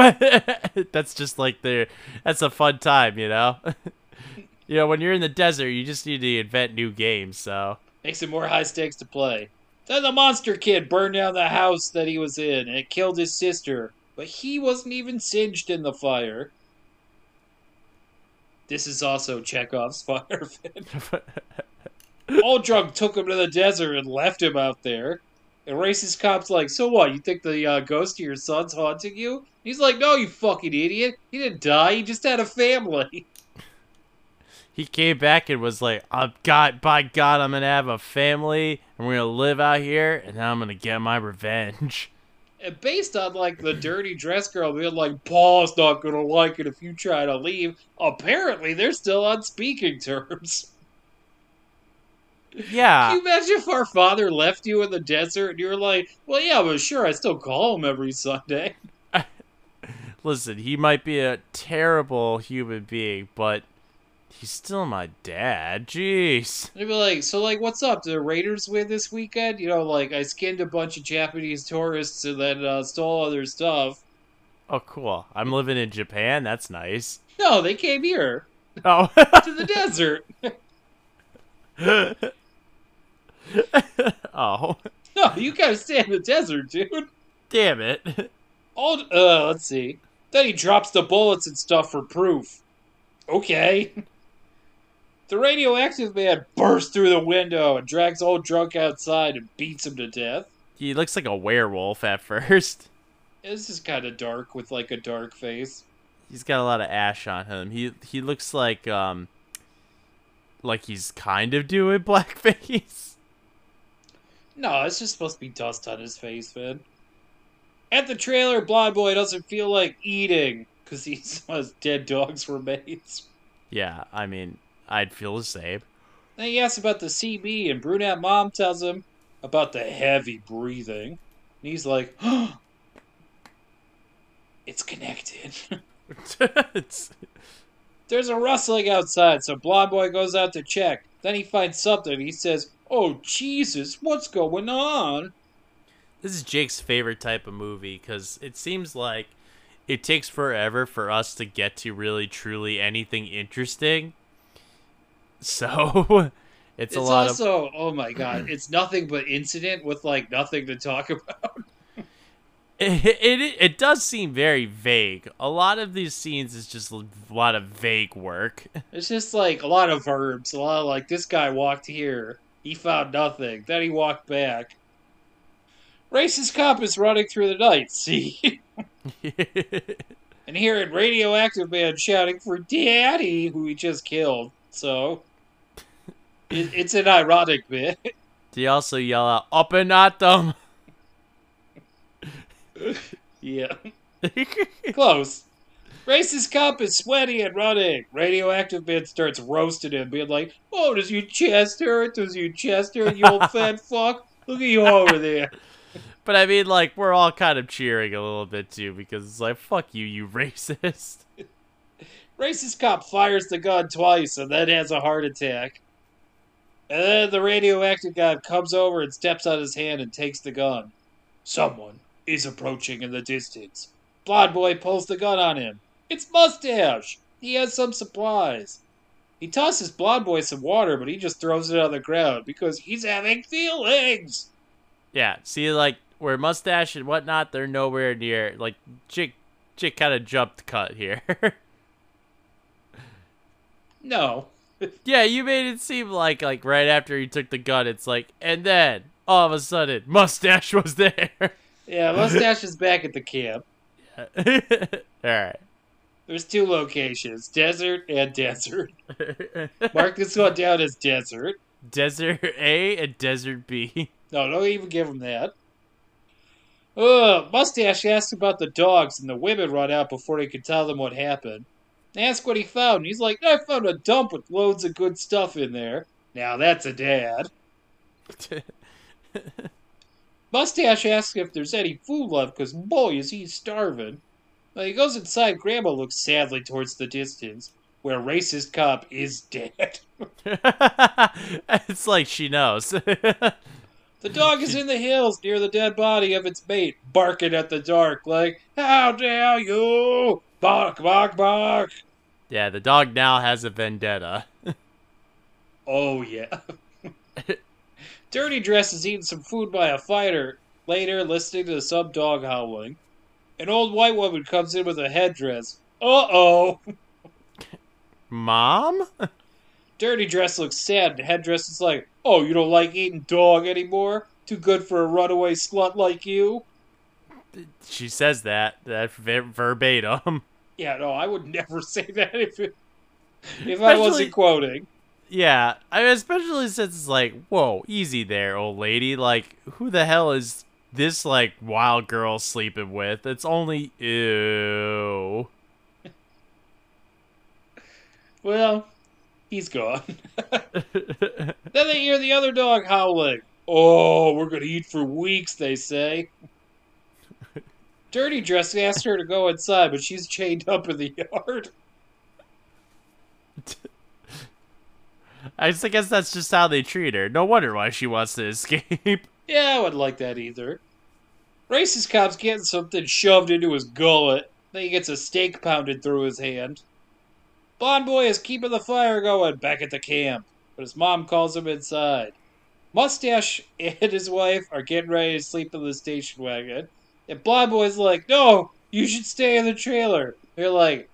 S3: that's just like the that's a fun time, you know. you know, when you're in the desert, you just need to invent new games. So
S2: Makes it more high stakes to play. Then the monster kid burned down the house that he was in, and it killed his sister. But he wasn't even singed in the fire. This is also Chekhov's fire. Old drunk took him to the desert and left him out there. And racist cop's like, so what? You think the uh, ghost of your son's haunting you? He's like, no, you fucking idiot. He didn't die. He just had a family.
S3: he came back and was like, "I'm God, by God, I'm gonna have a family, and we're gonna live out here, and now I'm gonna get my revenge."
S2: And based on like the dirty dress girl being like, Paul's not gonna like it if you try to leave. Apparently, they're still on speaking terms. Can
S3: Yeah,
S2: you imagine if our father left you in the desert and you were like, well, yeah, but sure, I still call him every Sunday.
S3: listen, he might be a terrible human being, but he's still my dad. Jeez.
S2: They'd be like, so, like, what's up? Did the Raiders win this weekend? You know, like, I skinned a bunch of Japanese tourists and then uh, stole other stuff.
S3: Oh, cool. I'm living in Japan. That's nice.
S2: No, they came here
S3: Oh.
S2: to the desert.
S3: oh.
S2: No, you gotta stay in the desert, dude.
S3: Damn it.
S2: All uh, let's see. Then he drops the bullets and stuff for proof. Okay. The radioactive man bursts through the window and drags old drunk outside and beats him to death.
S3: He looks like a werewolf at first.
S2: This is kind of dark with like a dark face.
S3: He's got a lot of ash on him. He he looks like um like he's kind of doing blackface.
S2: No, it's just supposed to be dust on his face, man. At the trailer, Blonde Boy doesn't feel like eating because he saw his dead dog's remains.
S3: Yeah, I mean, I'd feel the same.
S2: Then he asks about the CB, and Brunette Mom tells him about the heavy breathing. And he's like, It's connected.
S3: it's,
S2: There's a rustling outside, so Blonde Boy goes out to check. Then he finds something. He says, Oh, Jesus, what's going on?
S3: this is Jake's favorite type of movie because it seems like it takes forever for us to get to really truly anything interesting. So it's,
S2: It's,
S3: a lot of
S2: also, oh my god, it's nothing but incident with like nothing to talk about.
S3: it, it it does seem very vague. A lot of these scenes is just a lot of vague work.
S2: It's just like a lot of verbs, a lot of like this guy walked here, he found nothing, then he walked back. Racist cop is running through the night, see? and hearing radioactive man shouting for daddy, who he just killed. So it, it's an ironic bit.
S3: they also yell out "Up and at them."
S2: yeah, close. Racist cop is sweaty and running. Radioactive man starts roasting him, being like, "Oh, does your chest hurt? Does your chest hurt? You old fat fuck! Look at you over there."
S3: But I mean, like, we're all kind of cheering a little bit too because it's like, "Fuck you, you racist."
S2: Racist cop fires the gun twice and then has a heart attack. And then the radioactive guy comes over and steps on his hand and takes the gun. Someone is approaching in the distance. Blonde boy pulls the gun on him. It's Mustache! He has some supplies. He tosses Blonde boy some water, but he just throws it on the ground because he's having feelings!
S3: Yeah, see, like where mustache and whatnot, they're nowhere near. Like, Chick, Chick kind of jumped cut here.
S2: No.
S3: yeah, you made it seem like like right after he took the gun, it's like, and then all of a sudden, mustache was there.
S2: Yeah, Mustache is back at the camp.
S3: all right.
S2: There's two locations desert and desert. Mark this one down as desert.
S3: Desert A and Desert B.
S2: No, don't even give him that. Ugh, Mustache asks about the dogs, and the women run out before he can tell them what happened. They ask what he found, and he's like, I found a dump with loads of good stuff in there. Now that's a dad. Mustache asks if there's any food left, because boy, is he starving. When he goes inside, Grandma looks sadly towards the distance, where racist cop is dead.
S3: it's like she knows.
S2: The dog is in the hills near the dead body of its mate, barking at the dark like, How dare you! Bark, bark, bark!
S3: yeah, the dog now has a vendetta.
S2: Oh, yeah. Dirty Dress is eating some food by a fighter, later listening to some dog howling. An old white woman comes in with a headdress. Uh oh!
S3: Mom?
S2: Dirty Dress looks sad, and Headdress is like, Oh, you don't like eating dog anymore? Too good for a runaway slut like you?
S3: She says that that ver- verbatim.
S2: Yeah, no, I would never say that if it, if I wasn't quoting.
S3: Yeah, I mean, especially since it's like, whoa, easy there, old lady. Like, who the hell is this like wild girl sleeping with? It's only ew.
S2: Well, he's gone. then they hear the other dog howling. Oh, we're gonna eat for weeks, they say. Dirty Dress asks her to go inside, but she's chained up in the yard.
S3: I just- I guess that's just how they treat her. No wonder why she wants to escape.
S2: Yeah, I wouldn't like that either. Racist cop's getting something shoved into his gullet. Then he gets a steak pounded through his hand. Blonde boy is keeping the fire going back at the camp, but his mom calls him inside. Mustache and his wife are getting ready to sleep in the station wagon. And Blonde boy's like, no, you should stay in the trailer. They're like,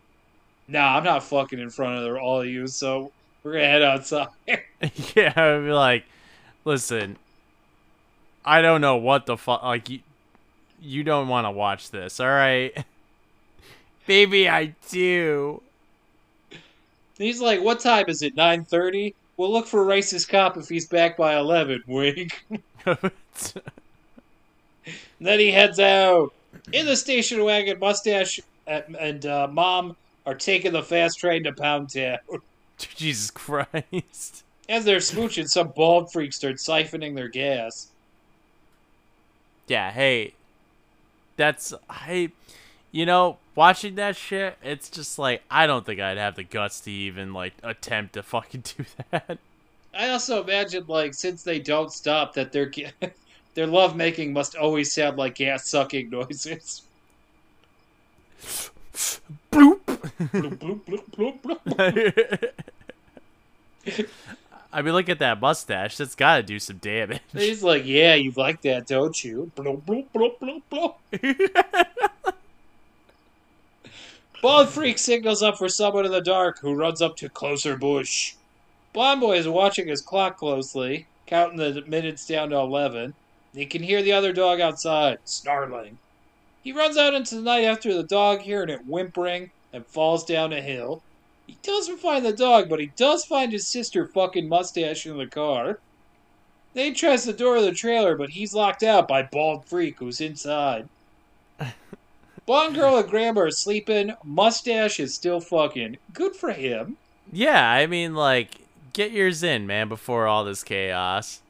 S2: nah, I'm not fucking in front of all of you, so we're gonna head outside.
S3: yeah, I'd be like, listen, I don't know what the fuck. Like, you, don't want to watch this, all right? Baby, I do.
S2: He's like, "What time is it? 9.30? We'll look for racist cop if he's back by 11, Wink." Then he heads out. In the station wagon, Mustache and uh, Mom are taking the fast train to Pound Town.
S3: Jesus Christ.
S2: As they're smooching, some bald freak starts siphoning their gas.
S3: Yeah, hey. That's I you know, watching that shit, it's just like I don't think I'd have the guts to even like attempt to fucking do that.
S2: I also imagine like since they don't stop that their their love making must always sound like gas sucking noises.
S3: Bloop.
S2: bloop, bloop, bloop, bloop, bloop.
S3: I mean, look at that mustache. That's got to do some damage.
S2: He's like, "Yeah, you like that, don't you?" Bloop, bloop, bloop, bloop, bloop. Bald Freak signals up for someone in the dark who runs up to closer bush. Blonde Boy is watching his clock closely, counting the minutes down to 11. He can hear the other dog outside, snarling. He runs out into the night after the dog, hearing it whimpering, and falls down a hill. He doesn't find the dog, but he does find his sister fucking mustache in the car. Then he tries the door of the trailer, but he's locked out by Bald Freak, who's inside. Blonde girl and grandma are sleeping. Mustache is still fucking. Good for him.
S3: yeah, I mean, like, get yours in, man, before all this chaos.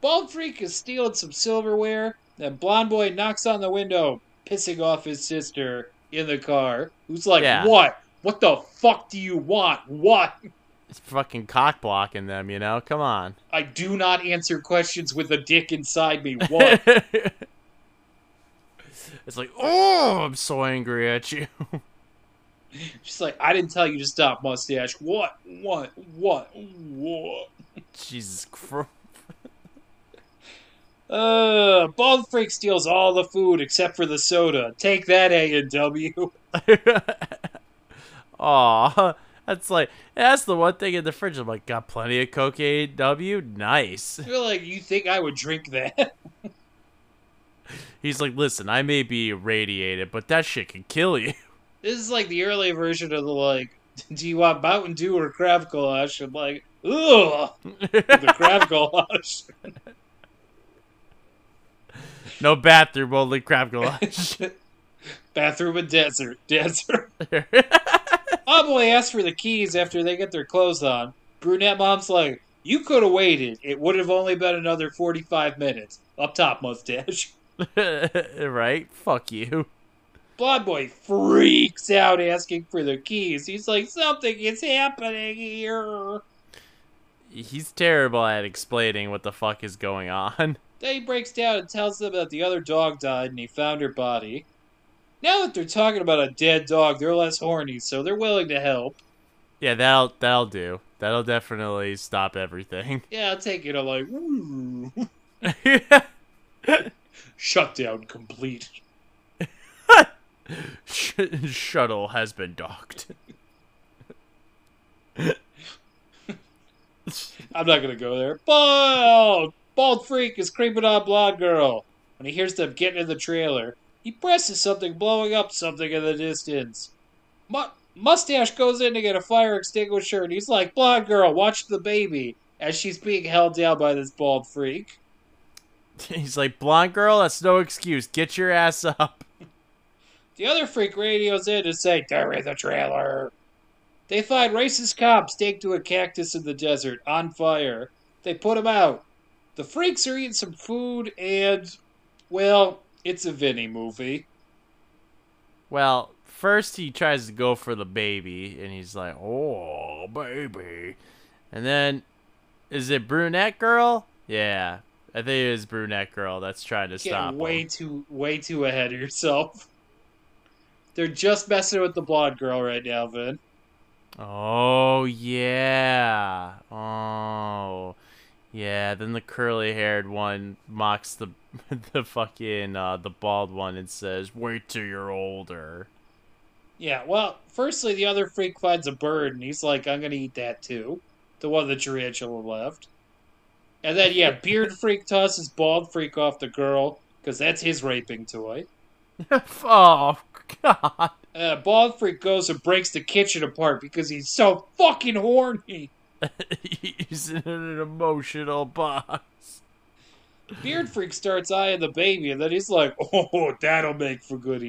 S2: Bald Freak is stealing some silverware. Then Blonde Boy knocks on the window, pissing off his sister in the car, who's like,
S3: Yeah.
S2: What? What the fuck do you want? What?
S3: It's fucking cock blocking them, you know? Come on.
S2: I do not answer questions with a dick inside me. What?
S3: it's like, oh, I'm so angry at you.
S2: She's like, I didn't tell you to stop, mustache. What? What? What? What?
S3: Jesus Christ.
S2: Uh, Bald Freak steals all the food except for the soda. Take that, A and W.
S3: Aw, that's like that's the one thing in the fridge. I'm like, got plenty of cocaine. W, nice.
S2: I feel like you think I would drink that.
S3: He's like, listen, I may be irradiated, but that shit can kill you.
S2: This is like the early version of the like, do you want Mountain Dew or Krav Gulasch? I'm like, ugh, the Krav Gulasch.
S3: no bathroom, only crab goulash.
S2: Bathroom and desert, desert. Oh boy asks for the keys after they get their clothes on. Brunette mom's like, you could have waited. It would have only been another 45 minutes. Up top, mustache.
S3: right? Fuck you.
S2: Blonde boy freaks out asking for the keys. He's like, something is happening here.
S3: He's terrible at explaining what the fuck is going on.
S2: Then he breaks down and tells them that the other dog died and he found her body. Now that they're talking about a dead dog, they're less horny, so they're willing to help.
S3: Yeah, that'll that'll do. That'll definitely stop everything.
S2: Yeah, I'll take it. I'm like, ooh. Shutdown complete.
S3: Sh- shuttle has been docked.
S2: I'm not gonna go there. Bald! Bald freak is creeping on blonde girl. When he hears them getting in the trailer, he presses something blowing up something in the distance. Mu- Mustache goes in to get a fire extinguisher and he's like, Blonde girl, watch the baby as she's being held down by this bald freak.
S3: He's like, blonde girl, that's no excuse. Get your ass up.
S2: The other freak radios in to say, They're in the trailer. They find racist cop staked to a cactus in the desert, on fire. They put him out. The freaks are eating some food, and, well, it's a Vinny movie.
S3: Well, first he tries to go for the baby, and he's like, "Oh, baby," and then is it brunette girl? Yeah, I think it is brunette girl that's trying to stop
S2: Getting way
S3: him.
S2: too, way too ahead of yourself. They're just messing with the blonde girl right now, Vin.
S3: Oh yeah. Oh. Yeah, then the curly-haired one mocks the the fucking uh, the bald one and says, "Wait till you're older."
S2: Yeah, well, firstly, the other freak finds a bird, and he's like, I'm gonna eat that too. The one the tarantula left. And then, yeah, Beard Freak tosses Bald Freak off the girl, because that's his raping toy.
S3: oh god.
S2: Uh, Bald Freak goes and breaks the kitchen apart because he's so fucking horny.
S3: He's in an emotional box.
S2: Beard Freak starts eyeing the baby, and then he's like, oh, that'll make for good.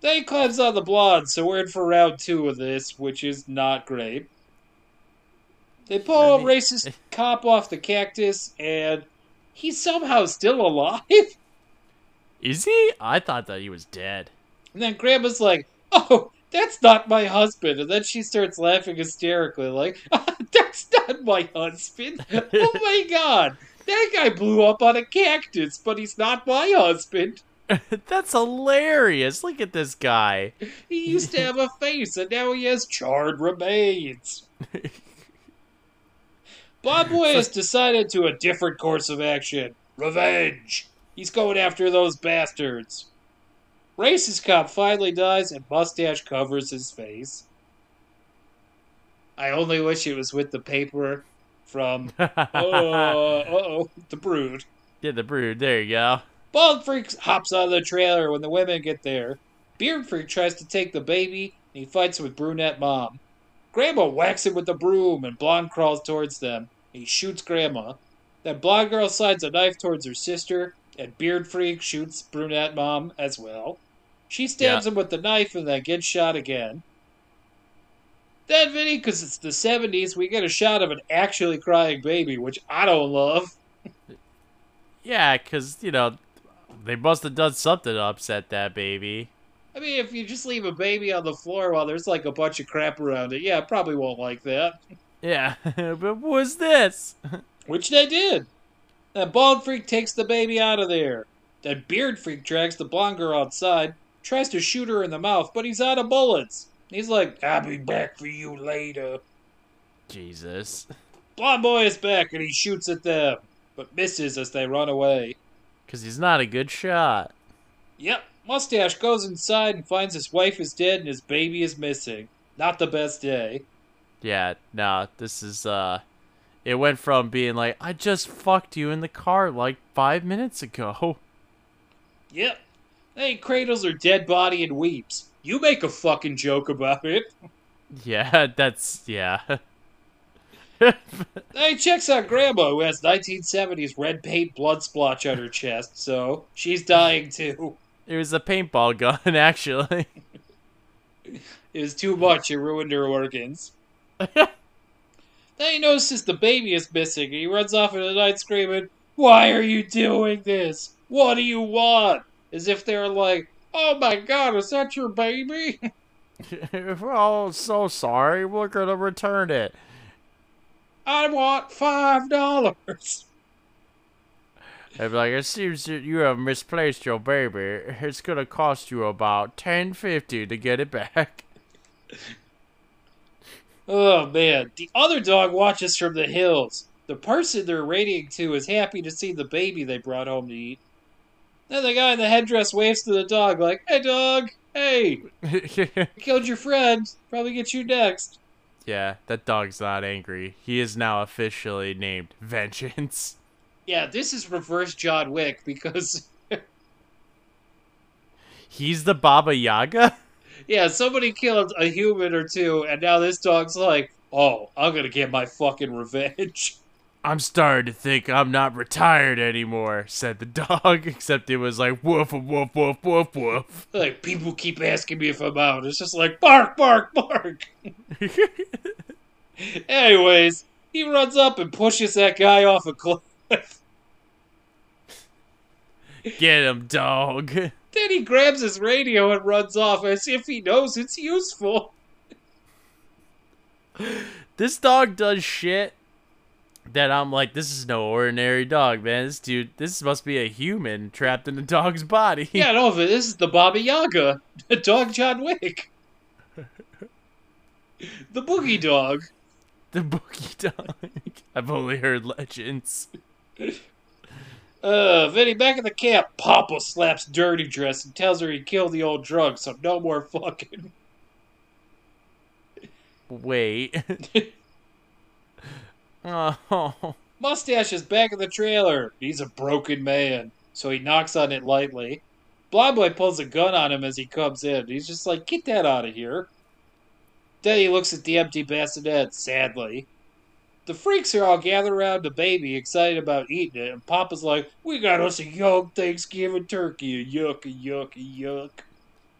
S2: Then he climbs on the blonde, so we're in for round two of this, which is not great. They pull
S3: I
S2: a racist cop off the cactus, and he's somehow still alive.
S3: Is he? I thought that he was dead.
S2: And then Grandma's like, oh, that's not my husband. And then she starts laughing hysterically, like, ah, that's not my husband. oh my god, that guy blew up on a cactus, but he's not my husband.
S3: That's hilarious. Look at this guy.
S2: He used to have a face, and now he has charred remains. Bob Boy has decided to a different course of action. Revenge. He's going after those bastards. Racist cop finally dies, and mustache covers his face. I only wish it was with the paper from uh oh the brood.
S3: yeah, the brood. There you go.
S2: Bald Freak hops out of the trailer when the women get there. Beard Freak tries to take the baby, and he fights with Brunette Mom. Grandma whacks him with the broom, and Blonde crawls towards them. He shoots Grandma. Then Blonde Girl slides a knife towards her sister, and Beard Freak shoots Brunette Mom as well. She stabs him with the knife and then gets shot again. Then, Vinny, because it's the 70s, we get a shot of an actually crying baby, which I don't love.
S3: Yeah, because, you know, they must have done something to upset that baby.
S2: I mean, if you just leave a baby on the floor while there's like a bunch of crap around it, yeah, probably won't like that.
S3: Yeah, but what was this?
S2: Which they did. That Bald Freak takes the baby out of there. That Beard Freak drags the blonde girl outside, tries to shoot her in the mouth, but he's out of bullets. He's like, I'll be back for you later.
S3: Jesus.
S2: Blonde Boy is back and he shoots at them, but misses as they run away.
S3: Because he's not a good shot.
S2: Yep, Mustache goes inside and finds his wife is dead and his baby is missing. Not the best day.
S3: Yeah, no, this is, uh. It went from being like, I just fucked you in the car like five minutes ago.
S2: Yep. Then he cradles her dead body and weeps. You make a fucking joke about it.
S3: Yeah, that's. Yeah.
S2: Then he checks out Grandma, who has 1970s red paint blood splotch on her chest, so she's dying too.
S3: it was a paintball gun, actually.
S2: It was too much, it ruined her organs. then he notices the baby is missing, and he runs off in the night screaming, Why are you doing this? What do you want? As if they're like, Oh my god, is that your baby?
S3: oh, so sorry. We're gonna return it.
S2: I want five dollars.
S3: I'd be like, it seems that you have misplaced your baby. It's gonna cost you about ten fifty to get it back.
S2: Oh man, the other dog watches from the hills. The person they're radiating to is happy to see the baby they brought home to eat. Then the guy in the headdress waves to the dog like, "Hey dog, hey, killed your friend. Probably get you next."
S3: yeah, that dog's not angry. He is now officially named Vengeance.
S2: Yeah, this is reverse John Wick because
S3: He's the Baba Yaga?
S2: yeah, somebody killed a human or two, and now this dog's like, "Oh, I'm gonna get my fucking revenge."
S3: I'm starting to think I'm not retired anymore, said the dog, except it was like woof woof woof woof woof.
S2: Like people keep asking me if I'm out. It's just like bark, bark, bark. Anyways, he runs up and pushes that guy off a cliff.
S3: Get him, dog.
S2: Then he grabs his radio and runs off as if he knows it's useful.
S3: This dog does shit that I'm like, this is no ordinary dog, man. This dude, this must be a human trapped in a dog's body.
S2: Yeah, no, this is the Baba Yaga, the dog John Wick. the boogie dog.
S3: the boogie dog. I've only heard legends.
S2: Uh, Vinny, back at the camp, Papa slaps Dirty Dress and tells her he killed the old drug, so no more fucking.
S3: Wait. Oh.
S2: Mustache is back in the trailer. He's a broken man, so he knocks on it lightly. Blind Boy pulls a gun on him as he comes in. He's just like, get that out of here. Then he looks at the empty bassinet, sadly. The freaks are all gathered around the baby, excited about eating it, and Papa's like, we got us a young Thanksgiving turkey, a yuck, a yuck, a yuck.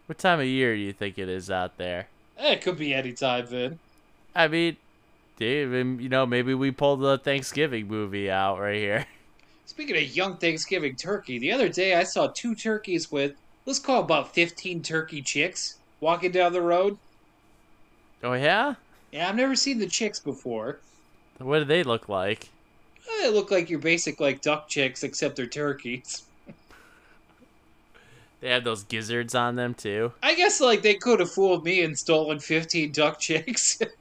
S3: What time of year do you think it is out there?
S2: Eh, It could be any time, Vin.
S3: I mean, Dave, and, you know, maybe we pulled the Thanksgiving movie out right here.
S2: Speaking of young Thanksgiving turkey, the other day I saw two turkeys with, let's call about 15 turkey chicks walking down the road.
S3: Oh yeah?
S2: Yeah, I've never seen the chicks before.
S3: What do they look like?
S2: They look like your basic like duck chicks, except they're turkeys.
S3: They have those gizzards on them too.
S2: I guess like they could have fooled me and stolen 15 duck chicks.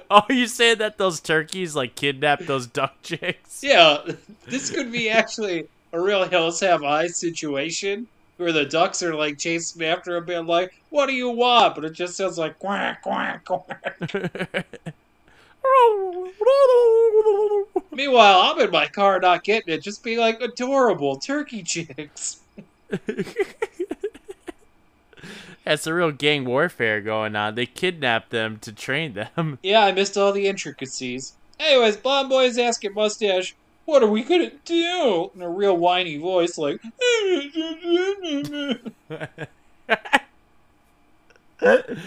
S3: Oh, you saying that those turkeys like kidnapped those duck chicks?
S2: yeah, this could be actually a real Hills Have Eyes situation where the ducks are like chasing after him and like, "What do you want?" But it just sounds like quack quack quack. Meanwhile, I'm in my car not getting it, just being like adorable turkey chicks.
S3: That's a real gang warfare going on. They kidnapped them to train them.
S2: Yeah, I missed all the intricacies. Anyways, Blonde Boy is asking Mustache, what are we gonna do? In a real whiny voice, like.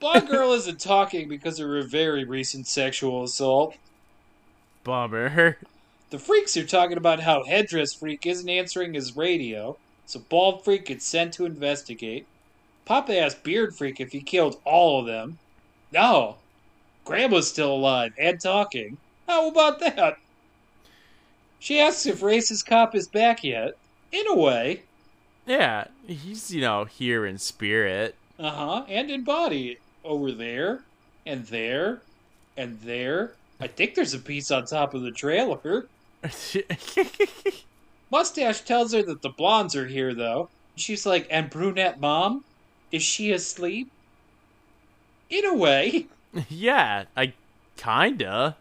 S2: Blonde Girl isn't talking because of her very recent sexual assault.
S3: Bummer.
S2: The freaks are talking about how Headdress Freak isn't answering his radio, so Bald Freak gets sent to investigate. Papa asks Beard Freak if he killed all of them. No. Grandma's still alive and talking. How about that? She asks if Racist Cop is back yet. In a way.
S3: Yeah, he's, you know, here in spirit.
S2: Uh huh. And in body. Over there. And there. And there. I think there's a piece on top of the trailer. Mustache tells her that the blondes are here, though. She's like, and brunette mom? Is she asleep? In a way.
S3: yeah, I kinda.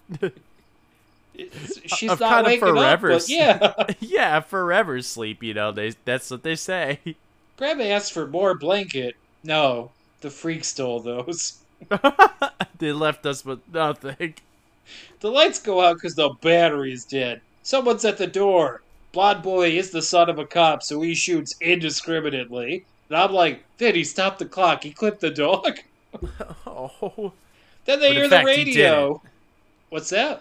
S2: She's
S3: Of
S2: not
S3: kinda
S2: waking up,
S3: forever
S2: but yeah.
S3: yeah, forever sleep, you know, they that's what they say.
S2: Grandma asks for more blanket. No, the freak stole those.
S3: they left us with nothing.
S2: The lights go out because the battery's dead. Someone's at the door. Blonde boy is the son of a cop, so he shoots indiscriminately. And I'm like, did he stop the clock. He clipped the dog.
S3: Oh.
S2: Then they
S3: But
S2: hear
S3: fact,
S2: the
S3: he
S2: radio. What's that?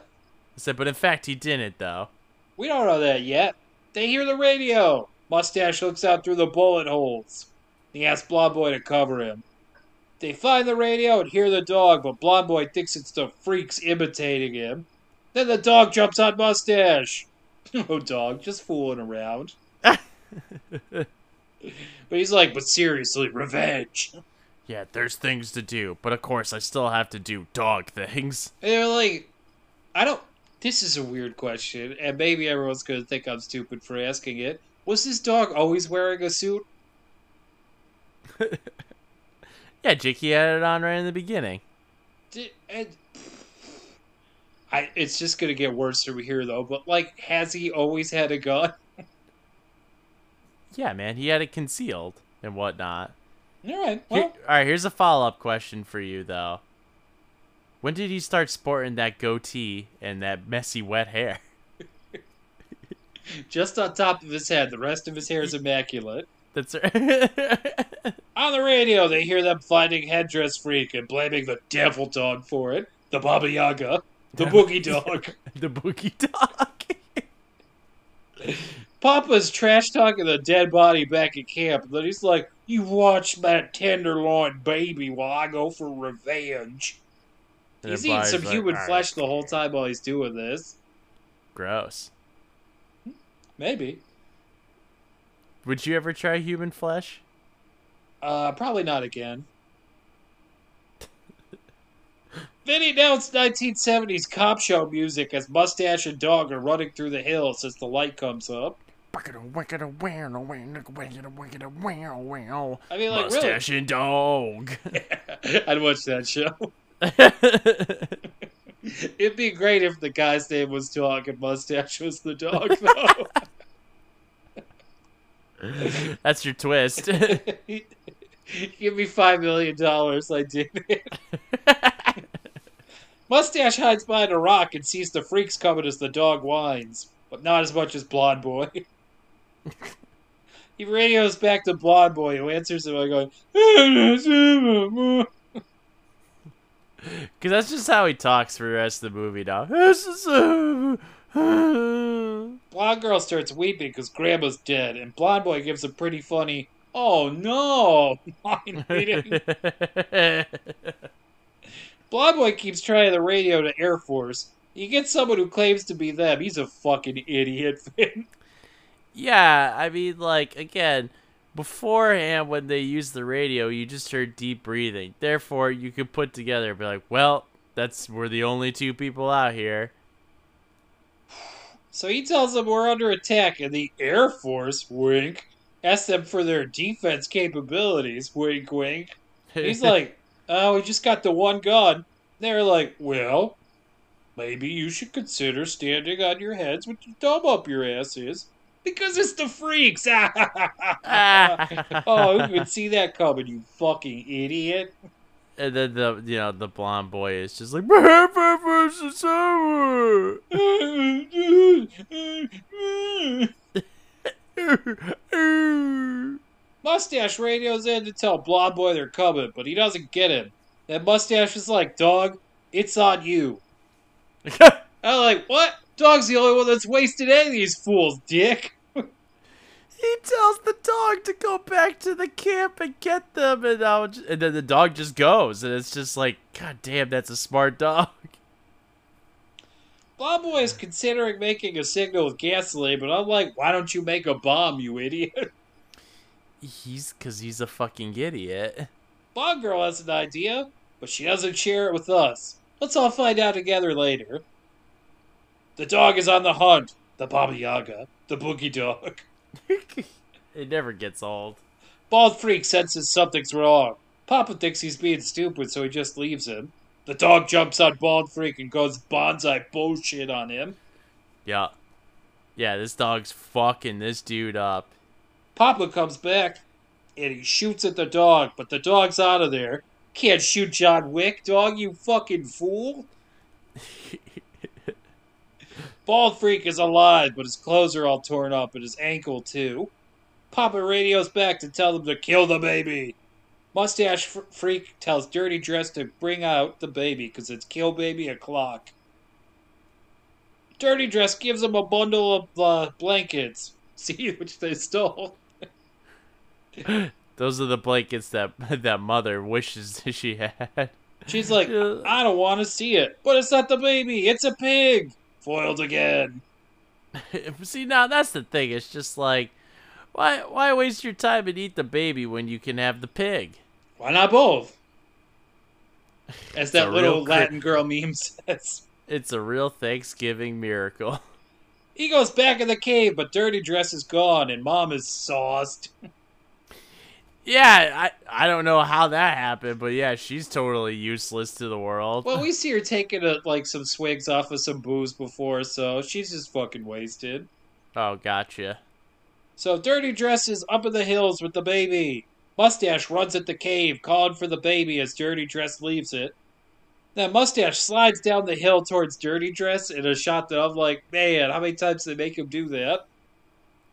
S3: I said, but in fact, he didn't, though.
S2: We don't know that yet. They hear the radio. Mustache looks out through the bullet holes. He asks Blonde Boy to cover him. They find the radio and hear the dog, but Blonde Boy thinks it's the freaks imitating him. Then the dog jumps on Mustache. oh, dog, just fooling around. but he's like, but seriously, revenge.
S3: Yeah, there's things to do, but of course, I still have to do dog things.
S2: And they're like, I don't. This is a weird question, and maybe everyone's going to think I'm stupid for asking it. Was this dog always wearing a suit?
S3: Yeah, Jakey had it on right in the beginning.
S2: Did, and, I, it's just going to get worse from here, though. But, like, has he always had a gun?
S3: Yeah, man, he had it concealed and whatnot.
S2: All right,
S3: Here- all right, here's a follow up question for you, though. When did he start sporting that goatee and that messy wet hair?
S2: just on top of his head. The rest of his hair is immaculate.
S3: That's
S2: On the radio, they hear them finding Headdress Freak and blaming the Devil Dog for it. The Baba Yaga. The Boogie Dog.
S3: the boogie dog.
S2: Papa's trash talking the dead body back at camp, and then he's like, You watch that tenderloin baby while I go for revenge.
S3: And
S2: He's eating some
S3: like,
S2: human
S3: "All right,
S2: flesh the whole time while he's doing this.
S3: Gross.
S2: Maybe.
S3: Would you ever try human flesh?
S2: Uh, probably not again. then he announced 1970s cop show music as Mustache and Dog are running through the hills as the light comes up.
S3: I
S2: I mean, like,
S3: Mustache and dog.
S2: really, I'd watch that show. It'd be great if the guy's name was Dog and Mustache was the dog, though.
S3: That's your twist.
S2: Give me five million dollars, I did it. Mustache hides behind a rock and sees the freaks coming as the dog whines, but not as much as Blonde Boy. He radios back to Blonde Boy, who answers him by going,
S3: Because that's just how he talks for the rest of the movie now.
S2: Blonde Girl starts weeping because Grandma's dead, and Blonde Boy gives a pretty funny, oh no, line reading. Blonde Boy keeps trying the radio to Air Force. You get someone who claims to be them, he's a fucking idiot, Vin.
S3: Yeah, I mean, like, again, beforehand, when they used the radio, you just heard deep breathing. Therefore, you could put together and be like, well, that's we're the only two people out here.
S2: So he tells them we're under attack, and the Air Force, wink, asks them for their defense capabilities, wink, wink. He's like, oh, we just got the one gun. They're like, well, maybe you should consider standing on your heads with your thumb up your asses. Because it's the freaks! Ah. oh, who could see that coming, you fucking idiot?
S3: and then the you know the blonde boy is just like versus sour.
S2: Mustache radios in to tell Blonde Boy they're coming, but he doesn't get him. That Mustache is like, Dog, it's on you. I'm like, what? Dog's the only one that's wasted any of these fools, dick.
S3: He tells the dog to go back to the camp and get them, and, and then the dog just goes, and it's just like, God damn, that's a smart dog.
S2: Blonde Boy is considering making a signal with gasoline, but I'm like, why don't you make a bomb, you idiot?
S3: He's because he's a fucking idiot.
S2: Blonde Girl has an idea, but she doesn't share it with us. Let's all find out together later. The dog is on the hunt. The Baba Yaga. The Boogie Dog.
S3: it never gets old.
S2: Bald Freak senses something's wrong. Papa thinks he's being stupid, so he just leaves him. The dog jumps on Bald Freak and goes bonsai bullshit on him.
S3: Yeah, yeah, this dog's fucking this dude up.
S2: Papa comes back and he shoots at the dog, but the dog's out of there. Can't shoot John Wick, dog, you fucking fool. Bald Freak is alive, but his clothes are all torn up and his ankle too. Papa radios back to tell them to kill the baby. Mustache Fr- Freak tells Dirty Dress to bring out the baby because it's kill baby o'clock. Dirty Dress gives him a bundle of uh, blankets, see which they stole.
S3: Those are the blankets that that mother wishes she had.
S2: She's like, I don't want to see it, but it's not the baby, it's a pig. Foiled again.
S3: See, now that's the thing. It's just like, why why waste your time and eat the baby when you can have the pig?
S2: Why not both? As that little Latin girl meme says.
S3: It's a real Thanksgiving miracle.
S2: He goes back in the cave, but Dirty Dress is gone, and Mom is sauced.
S3: Yeah, I I don't know how that happened, but yeah, she's totally useless to the world.
S2: Well, we see her taking a, like some swigs off of some booze before, so she's just fucking wasted.
S3: oh, gotcha.
S2: So Dirty Dress is up in the hills with the baby. Mustache runs at the cave, calling for the baby as Dirty Dress leaves it. Then Mustache slides down the hill towards Dirty Dress in a shot that I'm like, man, how many times did they make him do that?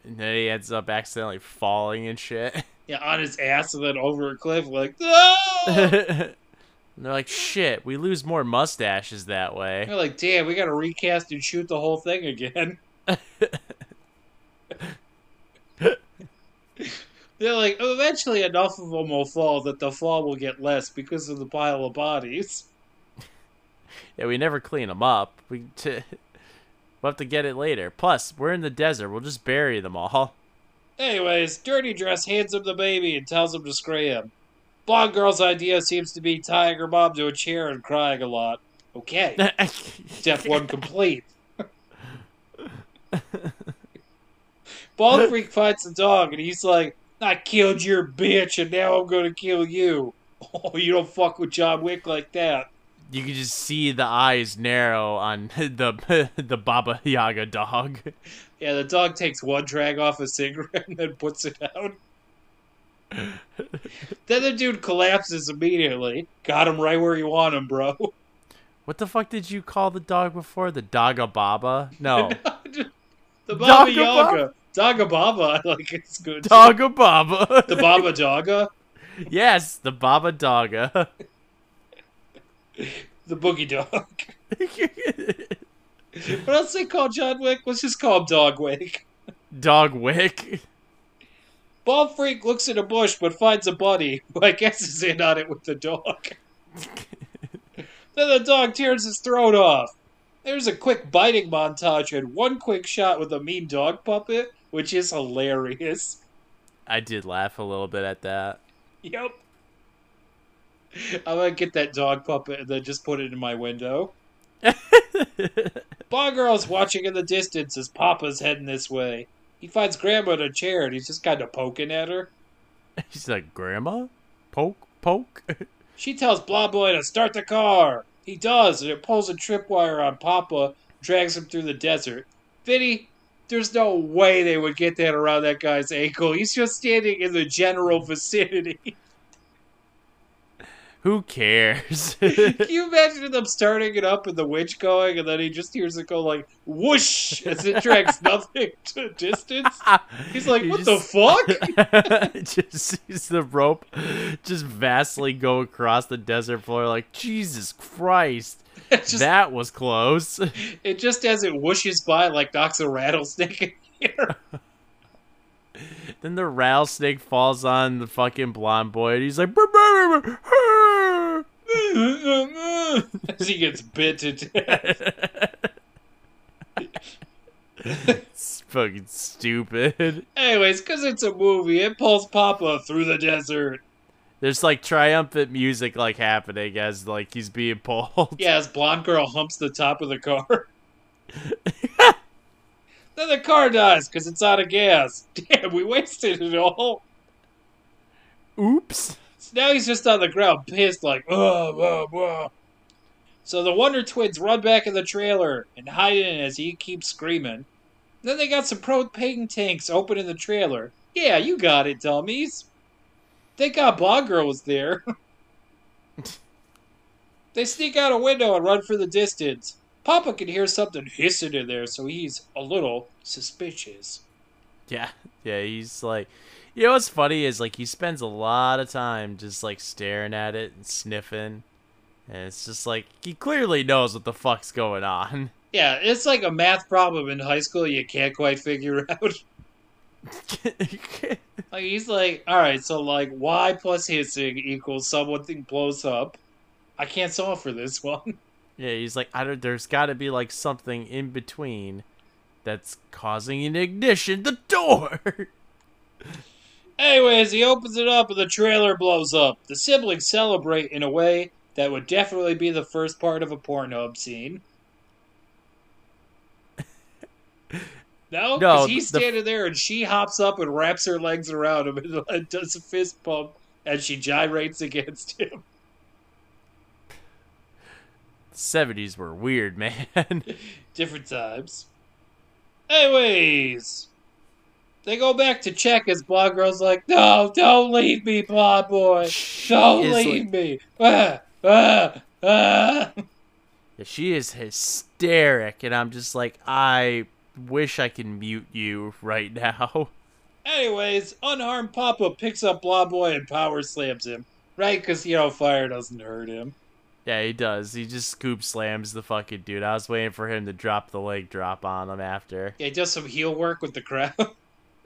S3: And then he ends up accidentally falling and shit.
S2: Yeah, on his ass and then over a cliff, like, no!
S3: and they're like, shit, we lose more mustaches that way.
S2: They're like, damn, we gotta recast and shoot the whole thing again. They're like, oh, eventually enough of them will fall that the fall will get less because of the pile of bodies.
S3: Yeah, we never clean them up. We t- we'll have to get it later. Plus, we're in the desert. We'll just bury them all.
S2: Anyways, Dirty Dress hands him the baby and tells him to him. Blonde Girl's idea seems to be tying her mom to a chair and crying a lot. Okay, step one complete. Bald Freak fights the dog and he's like, I killed your bitch and now I'm gonna kill you. Oh, you don't fuck with John Wick like that.
S3: you can just see the eyes narrow on the the Baba Yaga dog.
S2: Yeah, the dog takes one drag off a cigarette and then puts it out. then the dude collapses immediately. Got him right where you want him, bro.
S3: What the fuck did you call the dog before? The Daga Baba? No.
S2: the Baba
S3: Dogga
S2: Yaga. Dogga Baba, I like it's good.
S3: Daga Baba.
S2: The Baba Dogga.
S3: yes, the Baba Daga.
S2: The Boogie Dog. What else they call John Wick? Let's just call him Dog Wick.
S3: Dog Wick.
S2: Bald Freak looks in a bush but finds a buddy who I guess is in on it with the dog. then the dog tears his throat off. There's a quick biting montage and one quick shot with a mean dog puppet, which is hilarious.
S3: I did laugh a little bit at that.
S2: Yep. I'm gonna get that dog puppet and then just put it in my window. Girl's watching in the distance as Papa's heading this way. He finds Grandma in a chair and he's just kind of poking at her.
S3: She's like, Grandma? Poke? Poke?
S2: She tells Blah Boy to start the car. He does, and it pulls a tripwire on Papa, drags him through the desert. Vinny, there's no way they would get that around that guy's ankle. He's just standing in the general vicinity.
S3: Who cares?
S2: Can you imagine them starting it up and the winch going, and then he just hears it go like whoosh as it drags nothing to distance? He's like, what
S3: just-
S2: the fuck?
S3: just sees the rope just vastly go across the desert floor like Jesus Christ.
S2: Just,
S3: that was close.
S2: it just as it whooshes by, like knocks a rattlesnake in here.
S3: Then the rattlesnake falls on the fucking blonde boy and he's like "Brr, brr, brr, brr."
S2: as he gets bit to death.
S3: it's fucking stupid.
S2: Anyways, because it's a movie, it pulls Papa through the desert.
S3: There's like triumphant music like happening as like he's being pulled.
S2: Yeah, as blonde girl humps the top of the car. then the car dies because it's out of gas. Damn, we wasted it all.
S3: Oops.
S2: So now he's just on the ground, pissed, like, oh, oh, oh. So the Wonder Twins run back in the trailer and hide in as he keeps screaming. Then they got some propane tanks open in the trailer. Yeah, you got it, dummies. Thank God Blonde Girl was there. they sneak out a window and run for the distance. Papa can hear something hissing in there, so he's a little suspicious.
S3: Yeah, yeah, he's like, you know what's funny is like he spends a lot of time just like staring at it and sniffing, and it's just like he clearly knows what the fuck's going on.
S2: Yeah, it's like a math problem in high school you can't quite figure out. Like he's like, all right, so like y plus hissing equals something blows up. I can't solve for this one.
S3: Yeah, he's like, I don't. There's got to be like something in between that's causing an ignition. The door.
S2: Anyways, he opens it up and the trailer blows up. The siblings celebrate in a way that would definitely be the first part of a Pornhub scene. No,
S3: No,
S2: because he's
S3: the-
S2: standing there and she hops up and wraps her legs around him and does a fist pump and she gyrates against him.
S3: 70s were weird, man.
S2: different times. Anyways, they go back to check as Blonde Girl's like, "No, don't leave me, Blonde Boy. Don't leave me." Ah, ah, ah.
S3: Yeah, she is hysteric, and I'm just like, I wish I could mute you right now.
S2: Anyways, unharmed Papa picks up Blonde Boy and power slams him. Right, because you know fire doesn't hurt him.
S3: Yeah, he does. He just scoop slams the fucking dude. I was waiting for him to drop the leg drop on him after.
S2: Yeah, he does some heel work with the crowd.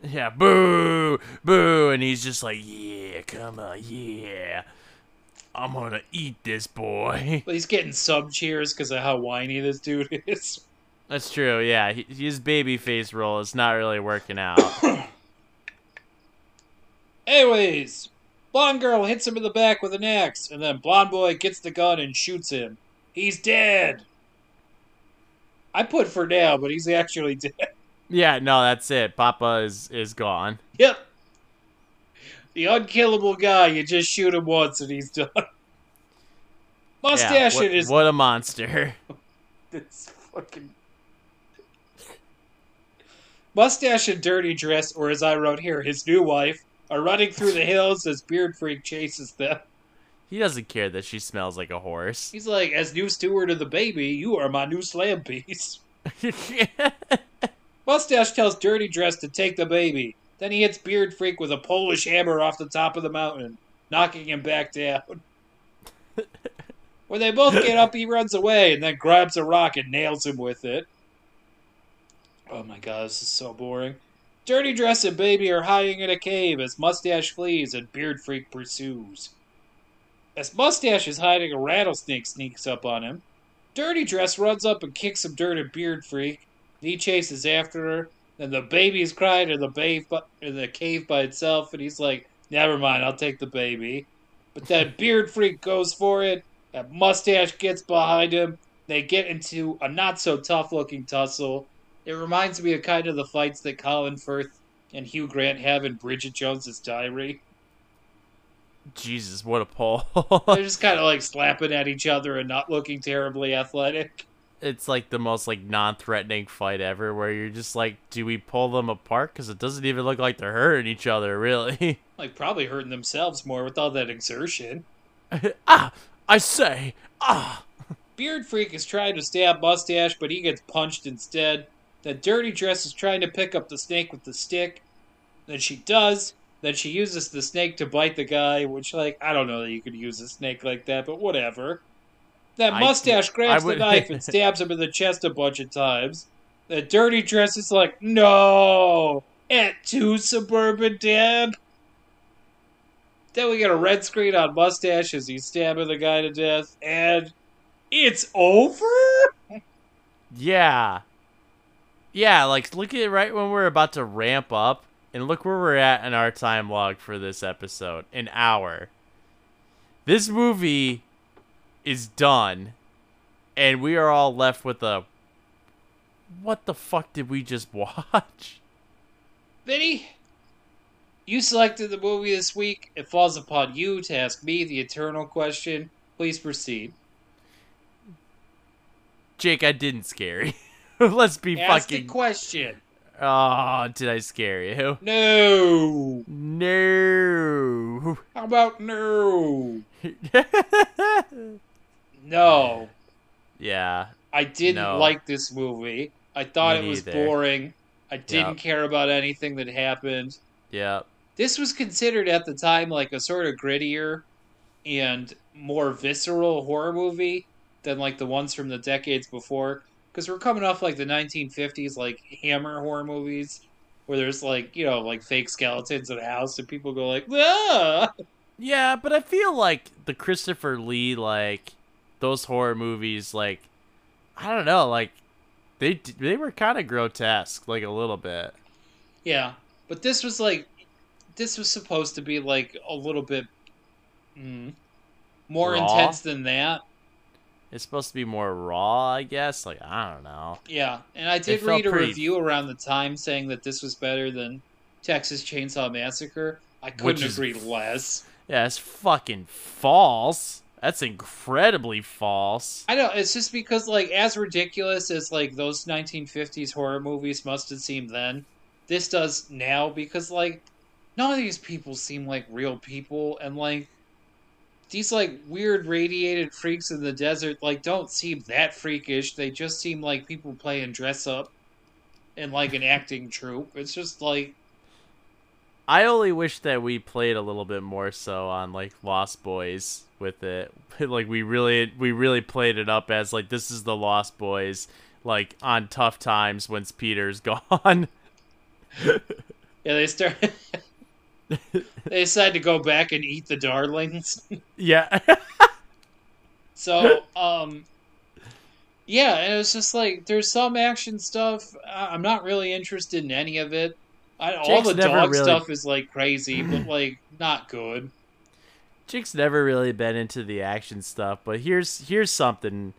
S3: Yeah, boo, boo, and he's just like, yeah, come on, yeah. I'm gonna eat this boy.
S2: Well, he's getting sub cheers because of how whiny this dude is.
S3: That's true. Yeah, he, his baby face role is not really working out.
S2: Anyways, blonde girl hits him in the back with an axe, and then blonde boy gets the gun and shoots him. He's dead. I put for now, but he's actually dead.
S3: yeah, no, that's it. Papa is is gone.
S2: Yep. The unkillable guy, you just shoot him once and he's done.
S3: Yeah,
S2: Mustache
S3: what,
S2: in
S3: what a monster.
S2: This fucking Mustache and Dirty Dress, or as I wrote here, his new wife, are running through the hills as Beard Freak chases them.
S3: He doesn't care that she smells like a horse.
S2: He's like, as new steward of the baby, you are my new slam piece. Mustache tells Dirty Dress to take the baby. Then he hits Beard Freak with a Polish hammer off the top of the mountain, knocking him back down. when they both get up, he runs away and then grabs a rock and nails him with it. Oh my god, this is so boring. Dirty Dress and Baby are hiding in a cave as Mustache flees and Beard Freak pursues. As Mustache is hiding, a rattlesnake sneaks up on him. Dirty Dress runs up and kicks some dirt at Beard Freak. He chases after her. Then the baby's crying in the, babe, in the cave by itself, and he's like, Never mind, I'll take the baby. But then Beard Freak goes for it, and Mustache gets behind him. They get into a not so tough looking tussle. It reminds me of kind of the fights that Colin Firth and Hugh Grant have in Bridget Jones's Diary.
S3: Jesus, what a pull.
S2: They're just kind of like slapping at each other and not looking terribly athletic.
S3: it's like the most like non-threatening fight ever where you're just like do we pull them apart because it doesn't even look like they're hurting each other really
S2: Like, probably hurting themselves more with all that exertion.
S3: ah i say ah
S2: Beard Freak is trying to stab Mustache, but he gets punched instead. The Dirty Dress is trying to pick up the snake with the stick. Then she does. Then she uses the snake to bite the guy, which, like, I don't know that you could use a snake like that, but whatever.
S3: I-
S2: Mustache grabs
S3: I would-
S2: the knife and stabs him in the chest a bunch of times. The Dirty Dress is like, no! At two Suburban Dad! Then we get a red screen on Mustache as he's stabbing the guy to death, and it's over?
S3: yeah yeah like look at it right when we're about to ramp up and look where we're at in our time log for this episode an hour this movie is done and we are all left with a what the fuck did we just watch
S2: Vinny, you selected the movie this week. It falls upon you to ask me the eternal question. Please proceed.
S3: Jake, I didn't scare you. Let's be
S2: Ask
S3: fucking.
S2: question.
S3: Oh, did I scare you?
S2: No.
S3: No.
S2: How about no? No.
S3: yeah.
S2: I didn't
S3: No.
S2: like this movie. I thought
S3: Me
S2: it was
S3: neither.
S2: boring. I didn't
S3: Yep.
S2: care about anything that happened.
S3: Yeah.
S2: This was considered at the time like a sort of grittier and more visceral horror movie than like the ones from the decades before. Because we're coming off like the 1950s, like Hammer horror movies, where there's like, you know, like fake skeletons in a house and people go like, ah!
S3: Yeah, but I feel like the Christopher Lee, like those horror movies, like I don't know, like they they were kind of grotesque, like a little bit.
S2: Yeah. But this was like, this was supposed to be like a little bit mm, more
S3: Raw?
S2: intense than that.
S3: It's supposed to be more raw, I guess. Like I don't know.
S2: Yeah, and I did read a
S3: pretty-
S2: review around the time saying that this was better than Texas Chainsaw Massacre. I couldn't
S3: is-
S2: agree less.
S3: Yeah, it's fucking false. That's incredibly false.
S2: I know it's just because like as ridiculous as like those 1950s horror movies must have seemed then, this does now because like none of these people seem like real people and like these like weird radiated freaks in the desert like don't seem that freakish. They just seem like people playing dress up in like an acting troupe. It's just like
S3: I only wish that we played a little bit more so on like Lost Boys with it. like we really we really played it up as like this is the Lost Boys like on tough times once Peter's gone.
S2: Yeah, they start. they decide to go back and eat the darlings.
S3: Yeah.
S2: So, um, yeah, and it was just like there's some action stuff. I'm not really interested in any of it. I, all the dog
S3: really-
S2: stuff is like crazy, but like not good.
S3: Chick's never really been into the action stuff, but here's here's something.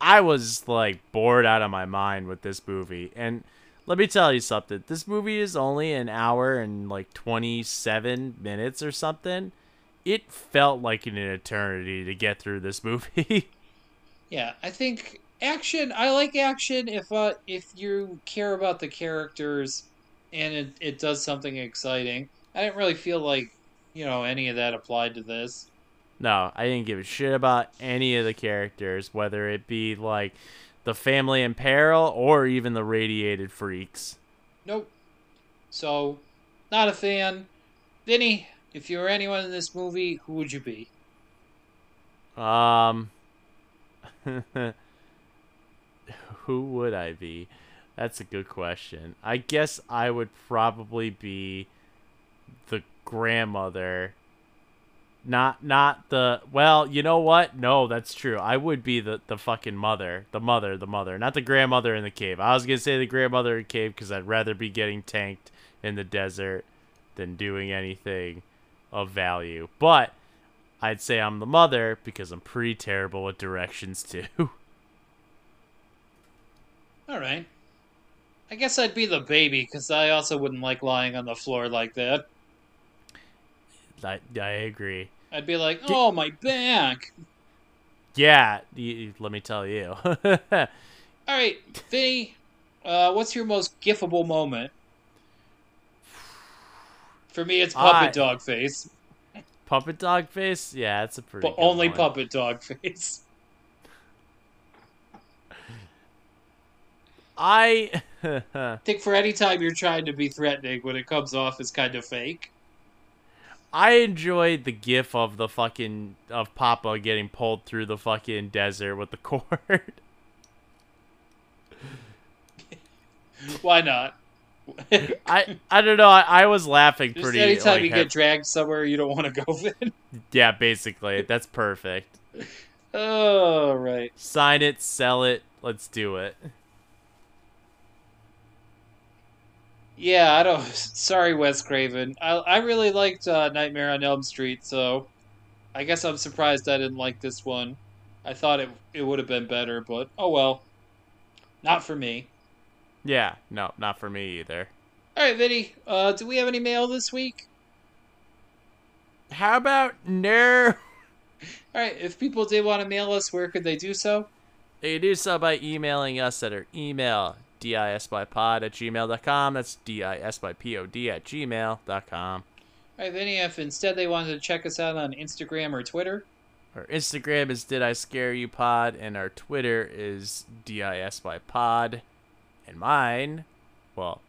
S3: I was like bored out of my mind with this movie, and let me tell you something. This movie is only an hour and like 27 minutes or something. It felt like an eternity to get through this movie.
S2: Yeah, I think action. I like action if uh, if you care about the characters and it, it does something exciting. I didn't really feel like you know any of that applied to this.
S3: No, I didn't give a shit about any of the characters, whether it be like the family in peril or even the radiated freaks.
S2: Nope. So, not a fan. Vinny, if you were anyone in this movie, who would you be?
S3: Um, who would I be? That's a good question. I guess I would probably be the grandmother. Not not the well, you know what? No, that's true. I would be the the fucking mother, the mother, the mother, not the grandmother in the cave. I was gonna say the grandmother in the cave because I'd rather be getting tanked in the desert than doing anything of value. But I'd say I'm the mother because I'm pretty terrible with directions too.
S2: All right. I guess I'd be the baby because I also wouldn't like lying on the floor like that.
S3: I, I agree.
S2: I'd be like, "Oh, my back."
S3: Yeah, y let me tell you.
S2: All right, Vinny, uh, what's your most gifable moment? For me, it's puppet
S3: I-
S2: dog face,
S3: puppet dog face? Yeah, that's a pretty
S2: but only
S3: one.
S2: puppet dog face.
S3: I
S2: I think for any time you're trying to be threatening, when it comes off as kind of fake.
S3: I enjoyed the gif of the fucking of Papa getting pulled through the fucking desert with the cord.
S2: Why not?
S3: I I don't know. I, I was laughing
S2: Just
S3: pretty.
S2: anytime
S3: like,
S2: you get dragged somewhere you don't want to go,
S3: yeah, basically, that's perfect.
S2: Oh, right.
S3: Sign it, sell it. Let's do it.
S2: Yeah, I don't. Sorry, Wes Craven. I I really liked uh, Nightmare on Elm Street, so I guess I'm surprised I didn't like this one. I thought it it would have been better, but oh well. Not for me.
S3: Yeah, no, not for me either.
S2: All right, Vinny. Uh, do we have any mail this week?
S3: How about no?
S2: All right. If people did want to mail us, where could they do so?
S3: You do so by emailing us at our email, disbypod at gmail.com. That's disbypod at gmail.com.
S2: All right, Vinny. If instead they wanted to check us out on Instagram or Twitter,
S3: Our Instagram is Did I Scare You Pod, and our Twitter is disbypod. And mine, well,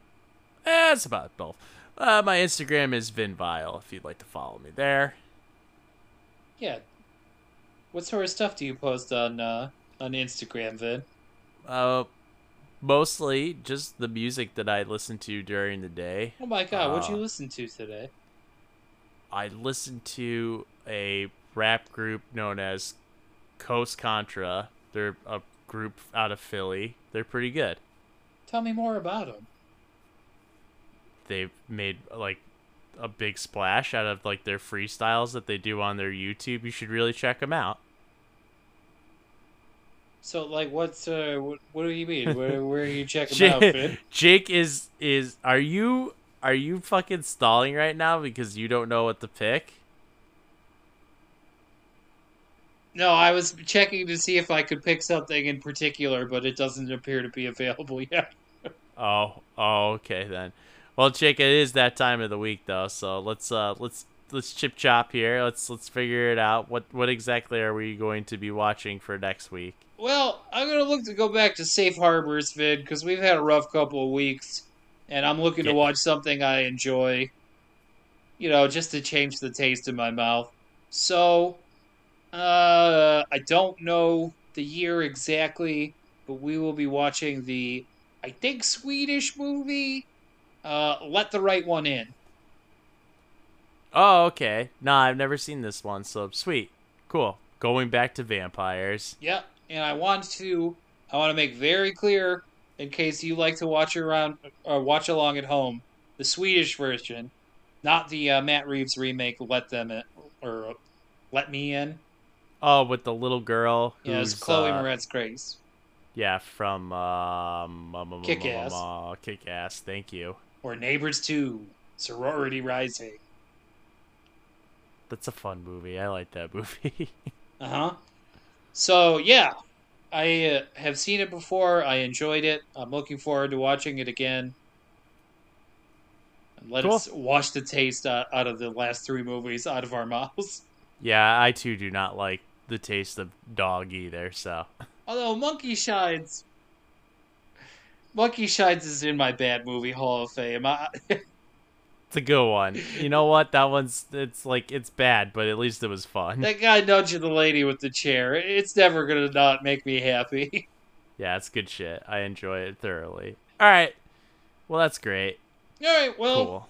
S3: eh, it's about both. Uh, my Instagram is vinvile if you'd like to follow me there.
S2: yeah. What sort of stuff do you post on uh, on Instagram, Vin?
S3: Uh, mostly just the music that I listen to during the day.
S2: Oh my God, what'd you
S3: Uh,
S2: listen to today?
S3: I listened to a rap group known as Coast Contra. They're a group out of Philly. They're pretty good.
S2: Tell me more about them.
S3: They've made like a big splash out of like their freestyles that they do on their YouTube. You should really check them out.
S2: So, like, what's uh, what, what do you mean? Where where are you checking out,
S3: Jake,
S2: Vin?
S3: Jake is is are you are you fucking stalling right now because you don't know what to pick?
S2: No, I was checking to see if I could pick something in particular, but it doesn't appear to be available yet.
S3: Oh, oh, okay then. Well, Jake, it is that time of the week though, so let's uh let's let's chip chop here. Let's let's figure it out. What what exactly are we going to be watching for next week?
S2: Well, I'm gonna look to go back to Safe Harbors, Vid, because we've had a rough couple of weeks, and I'm looking to watch something I enjoy. You know, just to change the taste in my mouth. So, uh, I don't know the year exactly, but we will be watching the, I think, Swedish movie, uh, Let the Right One In.
S3: Oh, okay. Nah, I've never seen this one, so sweet. Cool. Going back to vampires.
S2: Yep. And I want to I want to make very clear in case you like to watch around or watch along at home, the Swedish version, not the uh, Matt Reeves remake Let Them In or uh, Let Me In.
S3: Oh, with the little girl.
S2: Yeah, it's Chloe
S3: uh,
S2: Moretz Grace.
S3: Yeah, from um, um,
S2: Kick-Ass.
S3: um, uh, Kick-Ass. Thank you.
S2: Or Neighbors 2, Sorority Rising.
S3: That's a fun movie. I like that movie.
S2: Uh huh. So yeah, I uh, have seen it before. I enjoyed it. I'm looking forward to watching it again. And let
S3: Cool.
S2: us wash the taste uh, out of the last three movies out of our mouths.
S3: yeah, I too do not like the taste of dog either. So
S2: Although Monkey Shines, Monkey Shines is in my bad movie Hall of Fame. I,
S3: it's a good one. You know what? That one's it's like it's bad, but at least it was fun.
S2: that guy nudging the lady with the chair. It's never gonna not make me happy.
S3: Yeah, it's good shit. I enjoy it thoroughly. All right. Well, that's great.
S2: All right, well,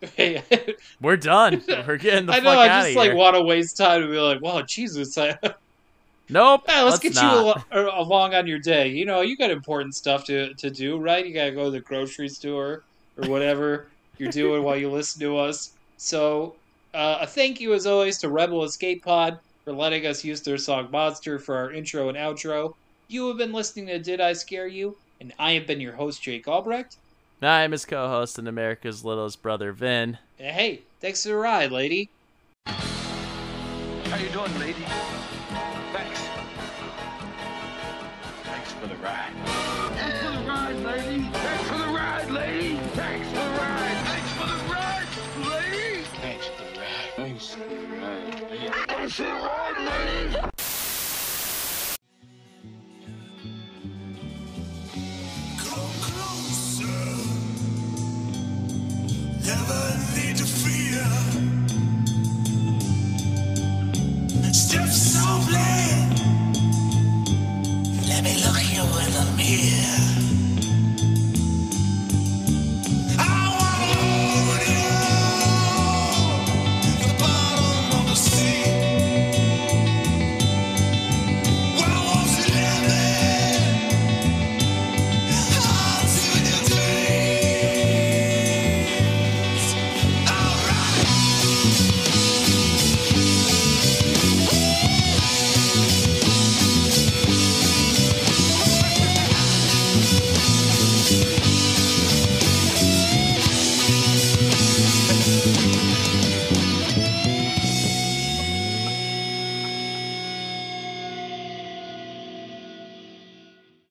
S3: Cool.
S2: hey,
S3: We're done. We're getting the
S2: I
S3: fuck
S2: know. I
S3: out
S2: just
S3: of
S2: like want to waste time to be like, "Wow, Jesus!" I,
S3: Nope.
S2: Yeah, let's, get
S3: not.
S2: you al- er, along on your day. You know, you got important stuff to, to do, right? You got to go to the grocery store or whatever you're doing while you listen to us. So, uh, a thank you as always to Rebel Escape Pod for letting us use their song Monster for our intro and outro. You have been listening to Did I Scare You? And I have been your host, Jake Albrecht.
S3: I'm his co-host and America's littlest brother, Vin.
S2: And hey, thanks for the ride, lady.
S4: How you doing, lady? Thanks. Thanks for the ride. Lady. Thanks for the ride, lady.
S1: Come closer. Never need to fear. Step softly. Let me look you in the mirror.